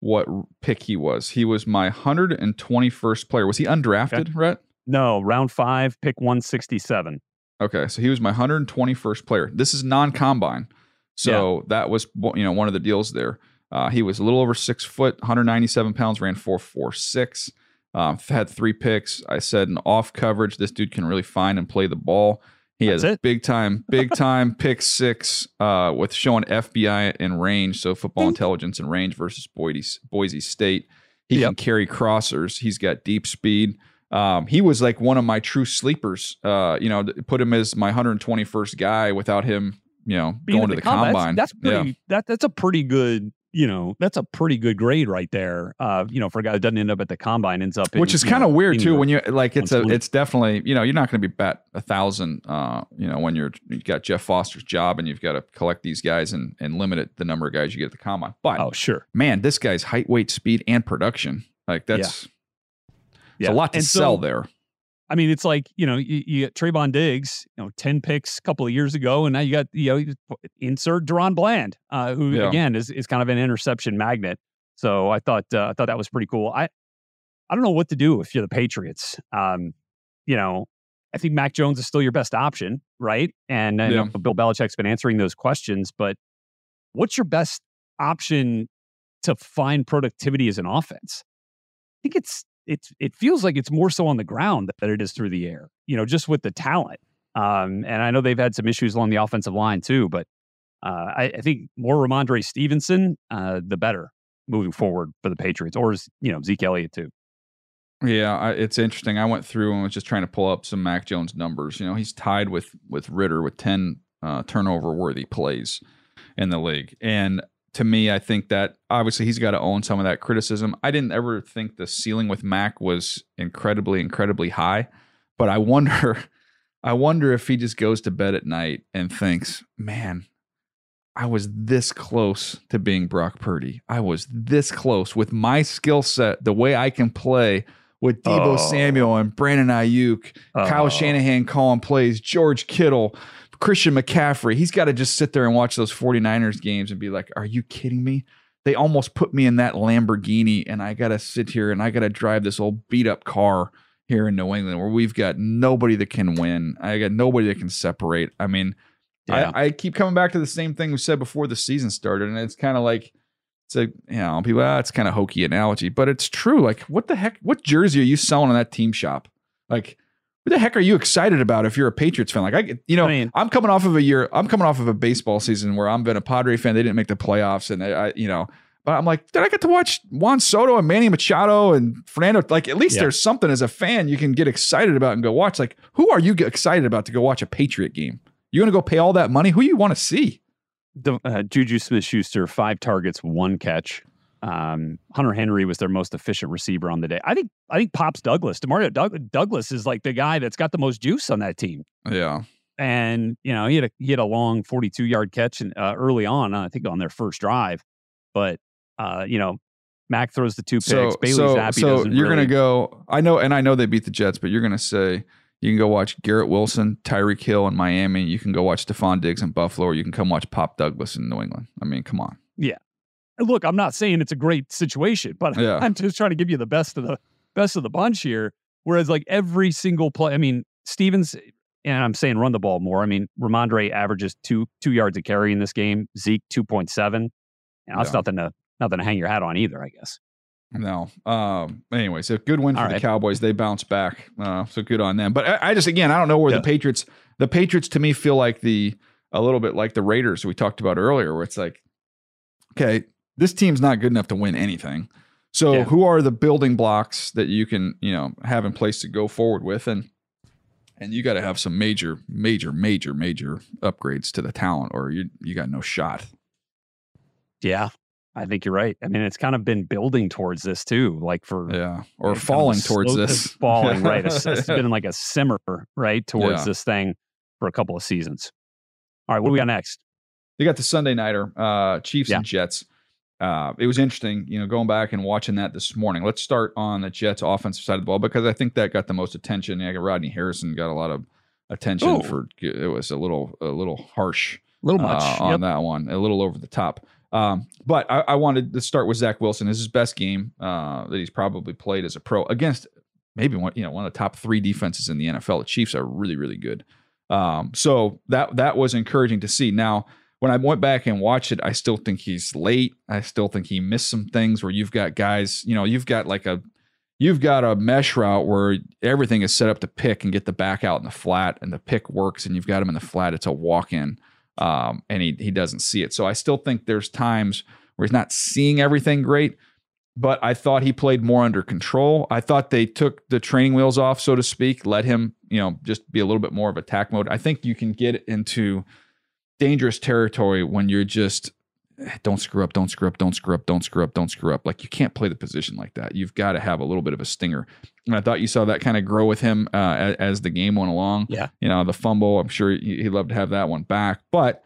what pick he was. He was my 121st player. Was he undrafted, okay. Rhett? No, round five, pick 167. Okay, so he was my 121st player. This is non-combine, so yeah. that was you know one of the deals there. Uh, he was a little over six foot, 197 pounds, ran 446. Um, had three picks. I said in off coverage, this dude can really find and play the ball. He That's has it. big time, big time pick six uh, with showing FBI and range, so football intelligence and range versus Boise, Boise State. He yep. can carry crossers. He's got deep speed. Um, he was like one of my true sleepers. Uh, you know, put him as my 121st guy without him, you know, Being going to the, the combine. That's, that's pretty. Yeah. That that's a pretty good you know, that's a pretty good grade right there. Uh, you know, for a guy that doesn't end up at the combine, ends up, which is kind of weird too. When you like, it's a, it's definitely, you know, you're not going to be bet a thousand. Uh, you know, when you're you got Jeff Foster's job and you've got to collect these guys and and limit it the number of guys you get at the combine. But oh, sure, man, this guy's height, weight, speed, and production, like that's, yeah. yeah. a lot to and sell so, there. I mean, it's like you know, you, you get Trevon Diggs, you know, ten picks a couple of years ago, and now you got you know, insert DaRon Bland, uh, who yeah. again is is kind of an interception magnet. So I thought uh, I thought that was pretty cool. I I don't know what to do if you're the Patriots. Um, you know, I think Mac Jones is still your best option, right? And, and yeah. Bill Belichick's been answering those questions, but what's your best option to find productivity as an offense? I think it's it's it feels like it's more so on the ground than it is through the air. You know, just with the talent. Um, and I know they've had some issues along the offensive line too, but uh, I, I, think more Rhamondre Stevenson, uh, the better moving forward for the Patriots, or is you know Zeke Elliott too. Yeah, I, it's interesting. I went through and was just trying to pull up some Mac Jones numbers. You know, he's tied with with Ridder with ten uh, turnover worthy plays in the league, and to me, I think that obviously he's got to own some of that criticism. I didn't ever think the ceiling with Mac was incredibly, incredibly high, but I wonder, I wonder if he just goes to bed at night and thinks, man, I was this close to being Brock Purdy. I was this close with my skill set, the way I can play with Deebo oh. Samuel and Brandon Aiyuk, oh. Kyle Shanahan calling plays, George Kittle. Christian McCaffrey, he's got to just sit there and watch those 49ers games and be like, are you kidding me? They almost put me in that Lamborghini and I got to sit here and I got to drive this old beat up car here in New England where we've got nobody that can win. I got nobody that can separate. I mean, yeah. I, I, keep coming back to the same thing we said before the season started. And it's kind of like, it's a, you know, people, ah, it's kind of hokey analogy, but it's true. Like, what the heck? What jersey are you selling in that team shop? Like, what the heck are you excited about if you're a Patriots fan? Like I, you know, I mean, I'm coming off of a year. I'm coming off of a baseball season where I'm been a Padre fan. They didn't make the playoffs, and I, you know, but I'm like, did I get to watch Juan Soto and Manny Machado and Fernando? Like, at least yeah. there's something as a fan you can get excited about and go watch. Like, who are you excited about to go watch a Patriot game? You going to go pay all that money? Who you want to see? The, uh, Juju Smith Schuster, five targets, one catch. Um, Hunter Henry was their most efficient receiver on the day. I think I think Pops Douglas, Demario Doug, Douglas is like the guy that's got the most juice on that team. Yeah. And you know he had a he had a long 42 yard catch and uh, early on I think on their first drive, but uh, you know Mac throws the two picks. So, Bailey so, Zappe so you're really... gonna go. I know, and I know they beat the Jets, but you're gonna say you can go watch Garrett Wilson, Tyreek Hill in Miami. You can go watch Stefon Diggs in Buffalo, or you can come watch Pop Douglas in New England. I mean, come on. Yeah, look, I'm not saying it's a great situation, but yeah. I'm just trying to give you the best of the best of the bunch here. Whereas like every single play, I mean, Stevens, and I'm saying run the ball more. I mean, Rhamondre averages two two yards a carry in this game. Zeke two point seven. That's yeah. nothing to nothing to hang your hat on either, I guess. No. Um. Anyway, so good win for All the right. Cowboys. They bounce back. Uh, so good on them. But I, I just again, I don't know where yeah. the Patriots. The Patriots to me feel like the a little bit like the Raiders we talked about earlier, where it's like, okay, this team's not good enough to win anything. So yeah. who are the building blocks that you can, you know, have in place to go forward with and and you got to have some major major major major upgrades to the talent or you you got no shot. Yeah. I think you're right. I mean, it's kind of been building towards this too, like for yeah, or falling towards this, falling right. It's, it's been like a simmer right towards yeah. this thing for a couple of seasons. All right, what do we got next? You got the Sunday nighter, uh, Chiefs yeah. and Jets. Uh, it was interesting, you know, going back and watching that this morning. Let's start on the Jets' offensive side of the ball because I think that got the most attention. Yeah, Rodney Harrison got a lot of attention Ooh. for it was a little a little harsh, a little much uh, on yep. that one, a little over the top. Um, but I, I, wanted to start with Zach Wilson. This is his best game uh, that he's probably played as a pro against maybe one you know one of the top three defenses in the NFL. The Chiefs are really really good. Um, so that that was encouraging to see. Now when I went back and watched it, I still think he's late. I still think he missed some things where you've got guys, you know, you've got like a you've got a mesh route where everything is set up to pick and get the back out in the flat and the pick works and you've got him in the flat. It's a walk in. Um, and he he doesn't see it. So I still think there's times where he's not seeing everything great, but I thought he played more under control. I thought they took the training wheels off, so to speak, let him, you know, just be a little bit more of attack mode. I think you can get into dangerous territory when you're just don't screw up, don't screw up, don't screw up, don't screw up, don't screw up. Like you can't play the position like that. You've got to have a little bit of a stinger. And I thought you saw that kind of grow with him uh, as, as, the game went along. Yeah, you know the fumble. I'm sure he, would love to have that one back. But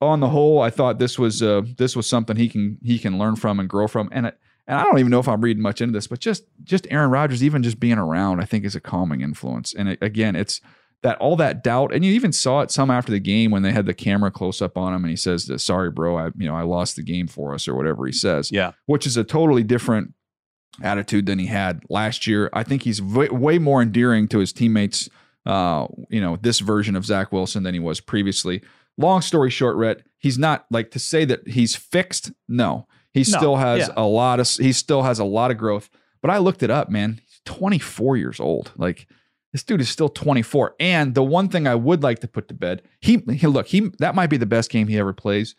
on the whole, I thought this was uh, this was something he can he can learn from and grow from. And it, and I don't even know if I'm reading much into this, but just just Aaron Rodgers, even just being around, I think is a calming influence. And it, again, it's that all that doubt, and you even saw it some after the game when they had the camera close up on him, and he says, "Sorry, bro, I you know I lost the game for us," or whatever he says. Yeah, which is a totally different attitude than he had last year. I think he's way, way more endearing to his teammates. Uh, you know, this version of Zach Wilson than he was previously. Long story short, Rhett, he's not like to say that he's fixed. No, he no, still has yeah. a lot of he still has a lot of growth. But I looked it up, man. He's 24 years old. Like this dude is still 24. And the one thing I would like to put to bed, he, he look, he that might be the best game he ever plays.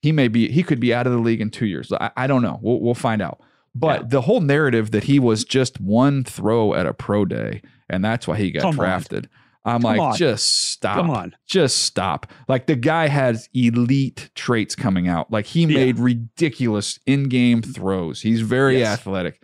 He may be, he could be out of the league in two years. I, I don't know. We'll, we'll find out. But yeah. the whole narrative that he was just one throw at a pro day, and that's why he got Come drafted. On. I'm Come like, on. just stop. Come on. Just stop. Like the guy has elite traits coming out. Like he made ridiculous in-game throws. He's very yes. athletic.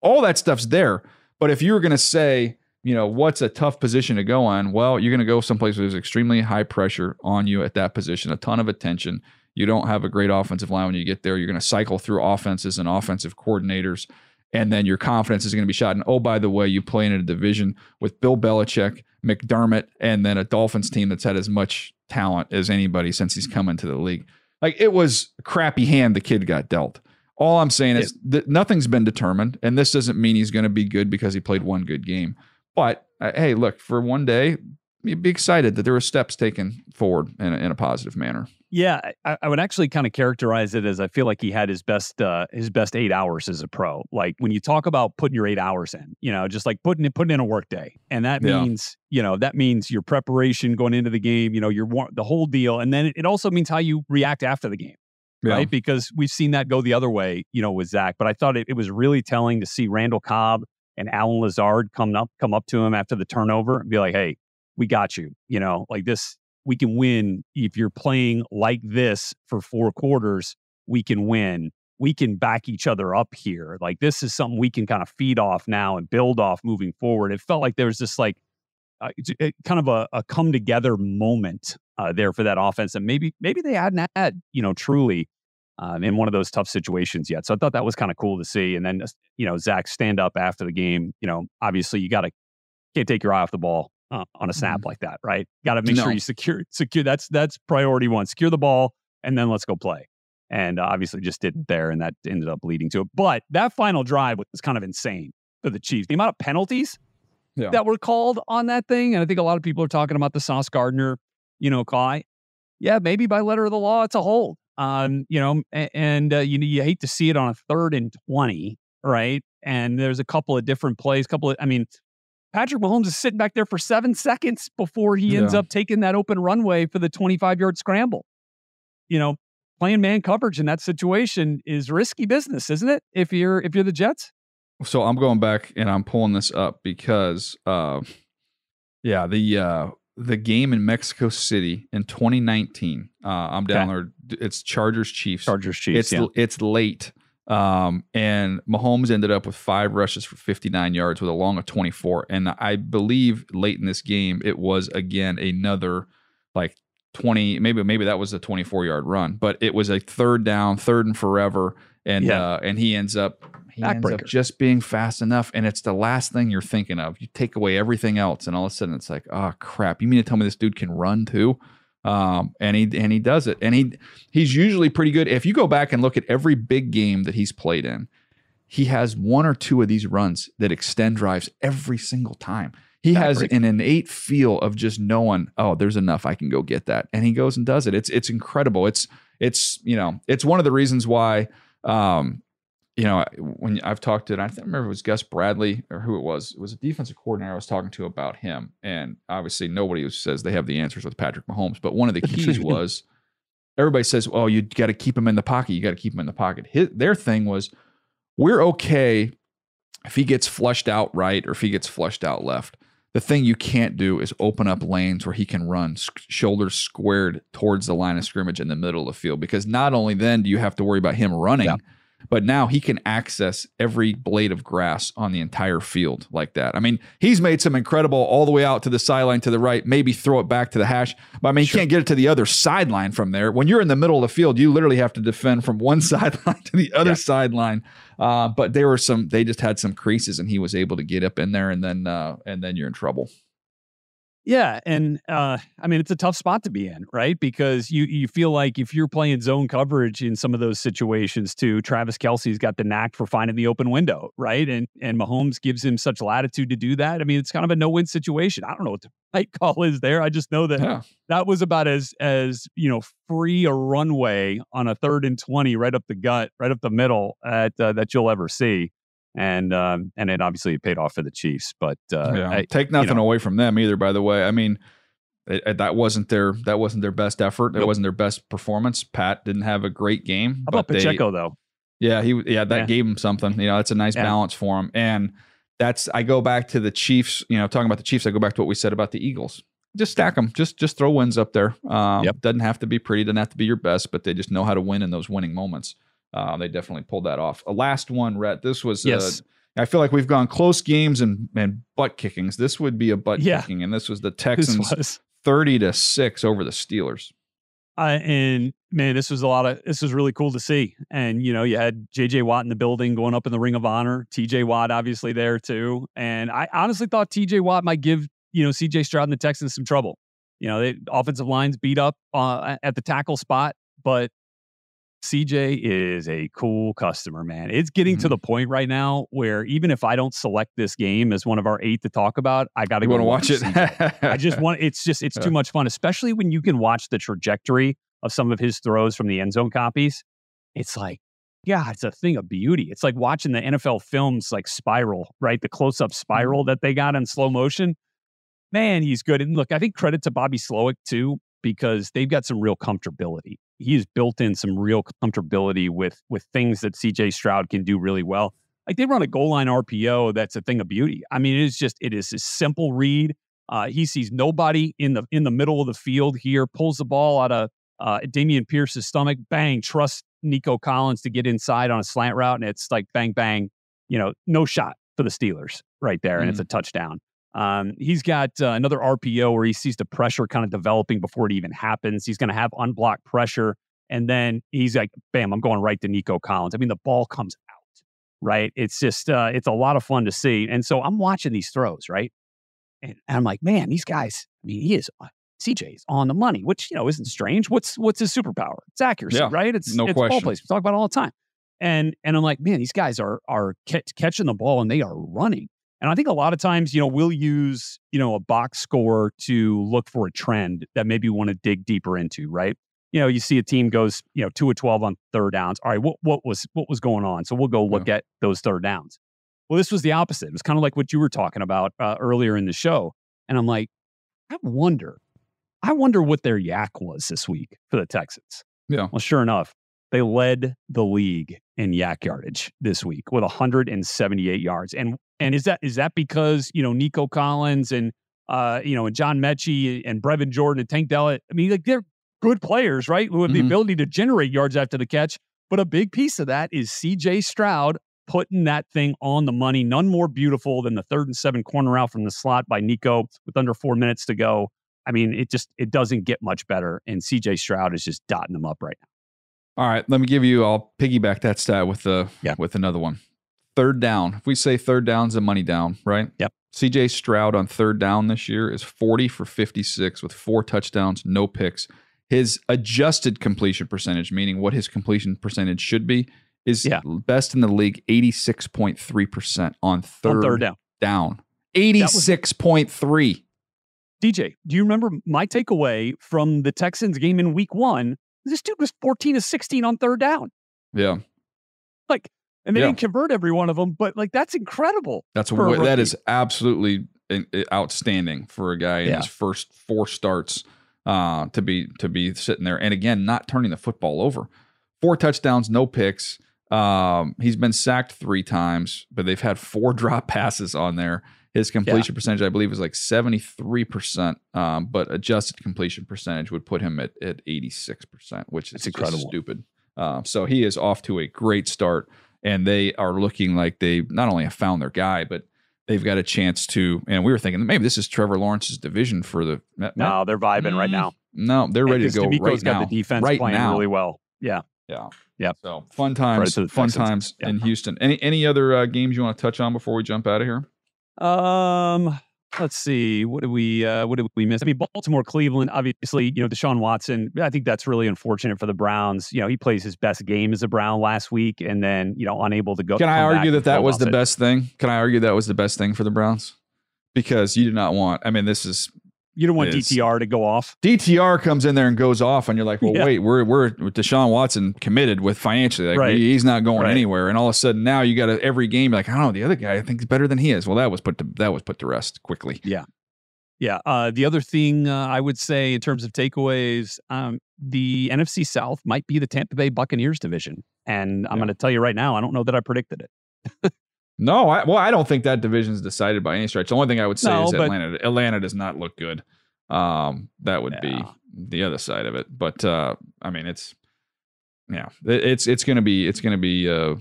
All that stuff's there. But if you were going to say, you know, what's a tough position to go on? Well, you're going to go someplace where there's extremely high pressure on you at that position, a ton of attention. You don't have a great offensive line when you get there. You're going to cycle through offenses and offensive coordinators, and then your confidence is going to be shot. And oh, by the way, you play in a division with Bill Belichick, McDermott, and then a Dolphins team that's had as much talent as anybody since he's come into the league. Like it was a crappy hand the kid got dealt. All I'm saying is that nothing's been determined, and this doesn't mean he's going to be good because he played one good game. But uh, hey, look, for one day, be excited that there were steps taken forward in a, in a positive manner. Yeah, I, I would actually kind of characterize it as I feel like he had his best uh, his best eight hours as a pro. Like when you talk about putting your eight hours in, you know, just like putting it putting in a work day, and that yeah. means you know that means your preparation going into the game, you know, your the whole deal, and then it also means how you react after the game. Yeah. Right. Because we've seen that go the other way, you know, with Zach. But I thought it, it was really telling to see Randall Cobb and Allen Lazard come up come up to him after the turnover and be like, "Hey, we got you." You know, like this, we can win if you're playing like this for four quarters. We can win. We can back each other up here. Like this is something we can kind of feed off now and build off moving forward. It felt like there was this like uh, kind of a, a, come together moment uh, there for that offense, and maybe maybe they hadn't had you know truly um, in one of those tough situations yet. So I thought that was kind of cool to see. And then, you know, Zach stand up after the game. You know, obviously you got to can't take your eye off the ball uh, on a snap mm-hmm. like that, right? Got to make no. sure you secure secure. That's that's priority one. Secure the ball, and then let's go play. And uh, obviously just didn't there, and that ended up leading to it. But that final drive was kind of insane for the Chiefs. The amount of penalties yeah. that were called on that thing, and I think a lot of people are talking about the Sauce Gardner, you know, call. Yeah, maybe by letter of the law, it's a hold. Um, you know, and uh, you you hate to see it on a third and twenty, right? And there's a couple of different plays. Couple of, I mean, Patrick Mahomes is sitting back there for seven seconds before he ends up taking that open runway for the 25 yard scramble. You know, playing man coverage in that situation is risky business, isn't it? If you're if you're the Jets. So I'm going back and I'm pulling this up because, uh, yeah, the uh, the game in Mexico City in 2019. Uh, I'm down okay. there. It's Chargers Chiefs. Chargers Chiefs. It's yeah. it's late, um, and Mahomes ended up with five rushes for 59 yards with a long of 24. And I believe late in this game it was again another like 20. Maybe maybe that was a 24 yard run, but it was a third down, third and forever. and yeah. uh, and he ends up he ends up just being fast enough, and it's the last thing you're thinking of. You take away everything else, and all of a sudden it's like, oh crap! You mean to tell me this dude can run too? Um, and he and he does it, and he he's usually pretty good. If you go back and look at every big game that he's played in, he has one or two of these runs that extend drives every single time. He has an innate feel of just knowing, oh, there's enough. I can go get that, and he goes and does it. It's it's incredible. It's it's you know it's one of the reasons why um, you know, when I've talked to, I think, remember it was Gus Bradley or who it was. It was a defensive coordinator I was talking to about him, and obviously nobody says they have the answers with Patrick Mahomes. But one of the keys was everybody says, "Oh, you got to keep him in the pocket. You got to keep him in the pocket." His, their thing was, we're okay if he gets flushed out right or if he gets flushed out left. The thing you can't do is open up lanes where he can run shoulders squared towards the line of scrimmage in the middle of the field because not only then do you have to worry about him running. Yeah but now he can access every blade of grass on the entire field like that. I mean, he's made some incredible all the way out to the sideline to the right, maybe throw it back to the hash. But I mean, sure. you can't get it to the other sideline from there. When you're in the middle of the field, you literally have to defend from one sideline to the other yeah. sideline. Uh, but there were some, they just had some creases, and he was able to get up in there, and then uh, and then you're in trouble. Yeah, and uh, I mean it's a tough spot to be in, right? Because you you feel like if you're playing zone coverage in some of those situations too, Travis Kelce's got the knack for finding the open window, right? And and Mahomes gives him such latitude to do that. I mean, it's kind of a no win situation. I don't know what the right call is there. I just know that yeah. that was about as as you know free a runway on a third and twenty right up the gut, right up the middle at uh, that you'll ever see and um, and it obviously paid off for the Chiefs. But uh, yeah. I, take nothing you know, away from them either. By the way, I mean it, it, that wasn't their that wasn't their best effort. Nope. It wasn't their best performance. Pat didn't have a great game. How about Pacheco they, though? Yeah, he yeah that yeah. gave him something. You know, that's a nice yeah. balance for him. And that's I go back to the Chiefs. You know, talking about the Chiefs, I go back to what we said about the Eagles. Just stack them. Just just throw wins up there. Um, yep. Doesn't have to be pretty. Doesn't have to be your best, but they just know how to win in those winning moments. Uh, they definitely pulled that off. A last one, Rhett. This was uh, yes. Uh, I feel like we've gone close games and and butt kickings. This would be a butt yeah. kicking, and this was the Texans was. thirty to six over the Steelers. Uh, and man, this was a lot of this was really cool to see. And you know, you had J.J. Watt in the building, going up in the Ring of Honor. T.J. Watt obviously there too. And I honestly thought T.J. Watt might give you know C.J. Stroud and the Texans some trouble. You know, the offensive lines beat up uh, at the tackle spot, but CJ is a cool customer, man. It's getting mm-hmm. to the point right now where even if I don't select this game as one of our eight to talk about, I got to go watch it. I just want it's just it's too much fun, especially when you can watch the trajectory of some of his throws from the end zone copies. It's like, yeah, it's a thing of beauty. It's like watching the NFL films like Spiral, right? The close up mm-hmm. spiral that they got in slow motion. Man, he's good. And look, I think credit to Bobby Slowik too, because they've got some real comfortability he's built in some real comfortability with with things that CJ Stroud can do really well. Like they run a goal line RPO that's a thing of beauty. I mean, it is just it is a simple read. Uh, he sees nobody in the in the middle of the field here, pulls the ball out of uh, Dameon Pierce's stomach, bang, trust Nico Collins to get inside on a slant route, and it's like bang bang, you know, no shot for the Steelers right there, and mm. it's a touchdown. Um, he's got uh, another RPO where he sees the pressure kind of developing before it even happens. He's going to have unblocked pressure. And then he's like, bam, I'm going right to Nico Collins. I mean, the ball comes out, right? It's just, uh, it's a lot of fun to see. And so I'm watching these throws, right? And, and I'm like, man, these guys, I mean, he is, uh, CJ is on the money, which, you know, isn't strange. What's, what's his superpower? It's accuracy, yeah, right? It's, no it's question. ball place. We talk about it all the time. And, and I'm like, man, these guys are, are catching the ball and they are running. And I think a lot of times, you know, we'll use, you know, a box score to look for a trend that maybe we want to dig deeper into, right? You know, you see a team goes, you know, two or 12 on third downs. All right, what, what was what was going on? So we'll go look yeah. at those third downs. Well, this was the opposite. It was kind of like what you were talking about uh, earlier in the show. And I'm like, I wonder, I wonder what their YAC was this week for the Texans. Yeah. Well, sure enough, they led the league in YAC yardage this week with 178 yards. And and is that is that because you know Nico Collins and uh, you know and John Metchie and Brevin Jordan and Tank Dell? I mean, like they're good players, right? Who have mm-hmm. the ability to generate yards after the catch. But a big piece of that is C.J. Stroud putting that thing on the money. None more beautiful than the third and seven corner out from the slot by Nico with under four minutes to go. I mean, it just it doesn't get much better, and C.J. Stroud is just dotting them up right now. All right, let me give you. I'll piggyback that stat with the yeah. with another one. Third down. If we say third down's a money down, right? Yep. CJ Stroud on third down this year is 40 for 56 with four touchdowns, no picks. His adjusted completion percentage, meaning what his completion percentage should be, is yeah. best in the league, 86.3% on third, on third down. Down. 86.3. DJ, do you remember my takeaway from the Texans game in week one? This dude was 14 to 16 on third down. Yeah. Like, and they yeah. didn't convert every one of them, but like that's incredible. That's a, a that is absolutely outstanding for a guy in yeah. his first four starts uh, to be to be sitting there, and again, not turning the football over. Four touchdowns, no picks. Um, he's been sacked three times, but they've had four drop passes on there. His completion yeah. percentage, I believe, is like 73%, um, but adjusted completion percentage would put him at, at 86%, which is incredible. stupid. Uh, so he is off to a great start, and they are looking like they not only have found their guy, but they've got a chance to. And we were thinking maybe this is Trevor Lawrence's division for the. No, they're vibing mm, right now. No, they're ready to go DeMeco's right got now. the defense right playing now. really well. Yeah. Yeah. Yeah. So fun times, right fun times in Houston. Any any other uh, games you want to touch on before we jump out of here? Um, let's see. What did we uh, what did we miss? I mean, Baltimore, Cleveland. Obviously, you know, Deshaun Watson. I think that's really unfortunate for the Browns. You know, he plays his best game as a Brown last week, and then you know, unable to go. Can I argue that that was the it. best thing? Can I argue that was the best thing for the Browns? Because you do not want. I mean, this is you don't want DTR to go off. DTR comes in there and goes off, and you're like, well, yeah. wait, we're we're Deshaun Watson committed with financially, like right. he's not going right. anywhere. And all of a sudden now you got to every game like, I don't know, the other guy I think is better than he is. Well, that was put to that was put to rest quickly. Yeah, yeah. Uh, the other thing uh, I would say in terms of takeaways, um, the NFC South might be the Tampa Bay Buccaneers division, and I'm yeah. going to tell you right now, I don't know that I predicted it. No, I, well, I don't think that division is decided by any stretch. The only thing I would say no, is Atlanta. Atlanta does not look good. Um, that would yeah. be the other side of it. But uh, I mean, it's yeah, it's it's gonna be it's gonna be uh,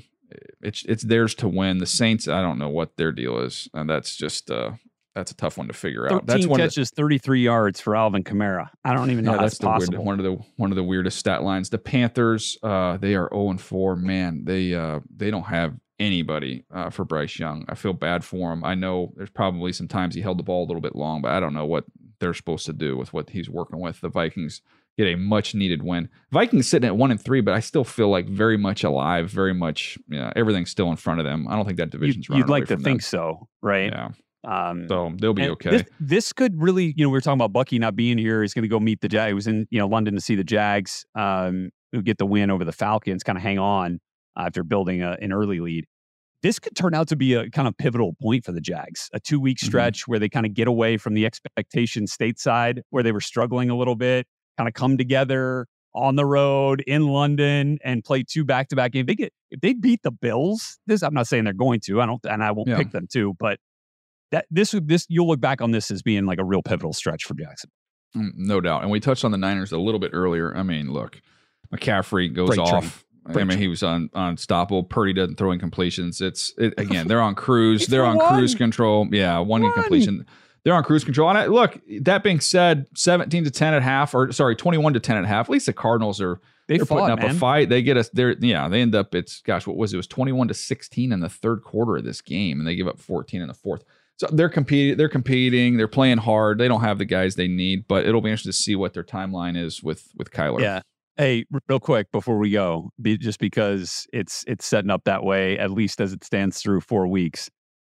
it's it's theirs to win. The Saints, I don't know what their deal is, and that's just uh, that's a tough one to figure out. That's one catches, the, 33 yards for Alvin Kamara. I don't even know yeah, that's, that's possible. Weird, one of the one of the weirdest stat lines. The Panthers, uh, they are 0 and 4. Man, they uh, they don't have anybody uh, for Bryce Young. I feel bad for him. I know there's probably some times he held the ball a little bit long, but I don't know what they're supposed to do with what he's working with. The Vikings get a much needed win. Vikings sitting at one and three, but I still feel like very much alive, very much you know, everything's still in front of them. I don't think that division's you, You'd like to think so, right? Yeah. Um, so they'll be okay. This, this, could really, you know, we were talking about Bucky not being here. He's going to go meet the Jag. He was in, you know, London to see the Jags. Um, who get the win over the Falcons, kind of hang on after building a, an early lead this could turn out to be a kind of pivotal point for the Jags. A two week mm-hmm. stretch mm-hmm. where they kind of get away from the expectation stateside, where they were struggling a little bit, kind of come together on the road in London and play two back to back games. They get if they beat the Bills. This I'm not saying they're going to. I don't, and I won't yeah. pick them too, But that this this you'll look back on this as being like a real pivotal stretch for Jackson. Mm, no doubt. And we touched on the Niners a little bit earlier. I mean, look, McCaffrey goes off. Train. I mean, he was on unstoppable. Purdy doesn't throw incompletions. It's it, again, they're on cruise. they're on one. cruise control. Yeah, one, one incompletion. They're on cruise control. And I, look, that being said, seventeen to ten at half, or sorry, twenty-one to ten at half. At least the Cardinals are they are putting up man. a fight. They get us. They're yeah. They end up. It's gosh, what was it? it was twenty-one to sixteen in the third quarter of this game, and they give up fourteen in the fourth. So they're competing. They're competing. They're playing hard. They don't have the guys they need, but it'll be interesting to see what their timeline is with with Kyler. Yeah, Hey, real quick before we go, be, just because it's it's setting up that way, at least as it stands through four weeks.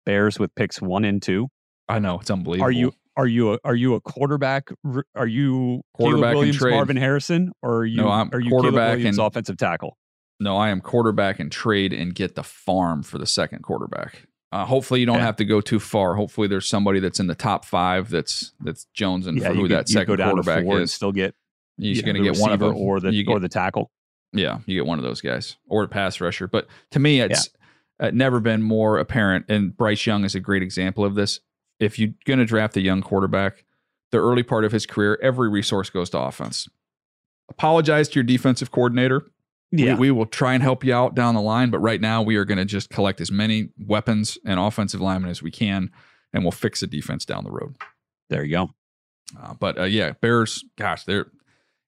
Bears with picks one and two. I know it's unbelievable. Are you are you a, are you a quarterback? Are you quarterback Caleb Williams, Marvin Harrison, or are you no, I'm are you quarterback Caleb Williams, and, offensive tackle? No, I am quarterback and trade and get the farm for the second quarterback. Uh, hopefully, you don't yeah. have to go too far. Hopefully, there's somebody that's in the top five that's that's Jones and yeah, for who get, that second quarterback is. still get you're going to get one of them, or the get, or the tackle. Yeah, you get one of those guys or a pass rusher. But to me, it's yeah. uh, never been more apparent. And Bryce Young is a great example of this. If you're going to draft a young quarterback, the early part of his career, every resource goes to offense. Apologize to your defensive coordinator. Yeah. We, we will try and help you out down the line, but right now we are going to just collect as many weapons and offensive linemen as we can, and we'll fix the defense down the road. There you go. Uh, but uh, yeah, Bears, gosh, they're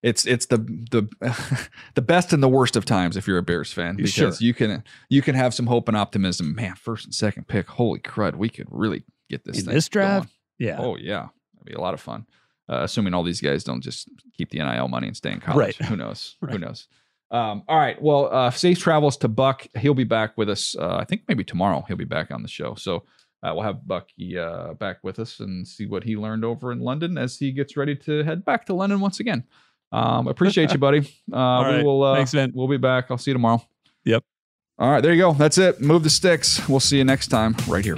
it's it's the the the best and the worst of times if you're a Bears fan because sure. you can you can have some hope and optimism. Man, first and second pick, holy crud, we could really get this in this draft. Going. Yeah. Oh yeah, that'd be a lot of fun. Uh, assuming all these guys don't just keep the NIL money and stay in college. Right. Who knows? right. Who knows? Um, all right. Well, uh, safe travels to Buck. He'll be back with us. Uh, I think maybe tomorrow he'll be back on the show. So uh, we'll have Bucky uh, back with us and see what he learned over in London as he gets ready to head back to London once again. Um, appreciate you, buddy. Uh, right. We will. Uh, Thanks, man. We'll be back. I'll see you tomorrow. Yep. All right. There you go. That's it. Move the sticks. We'll see you next time right here.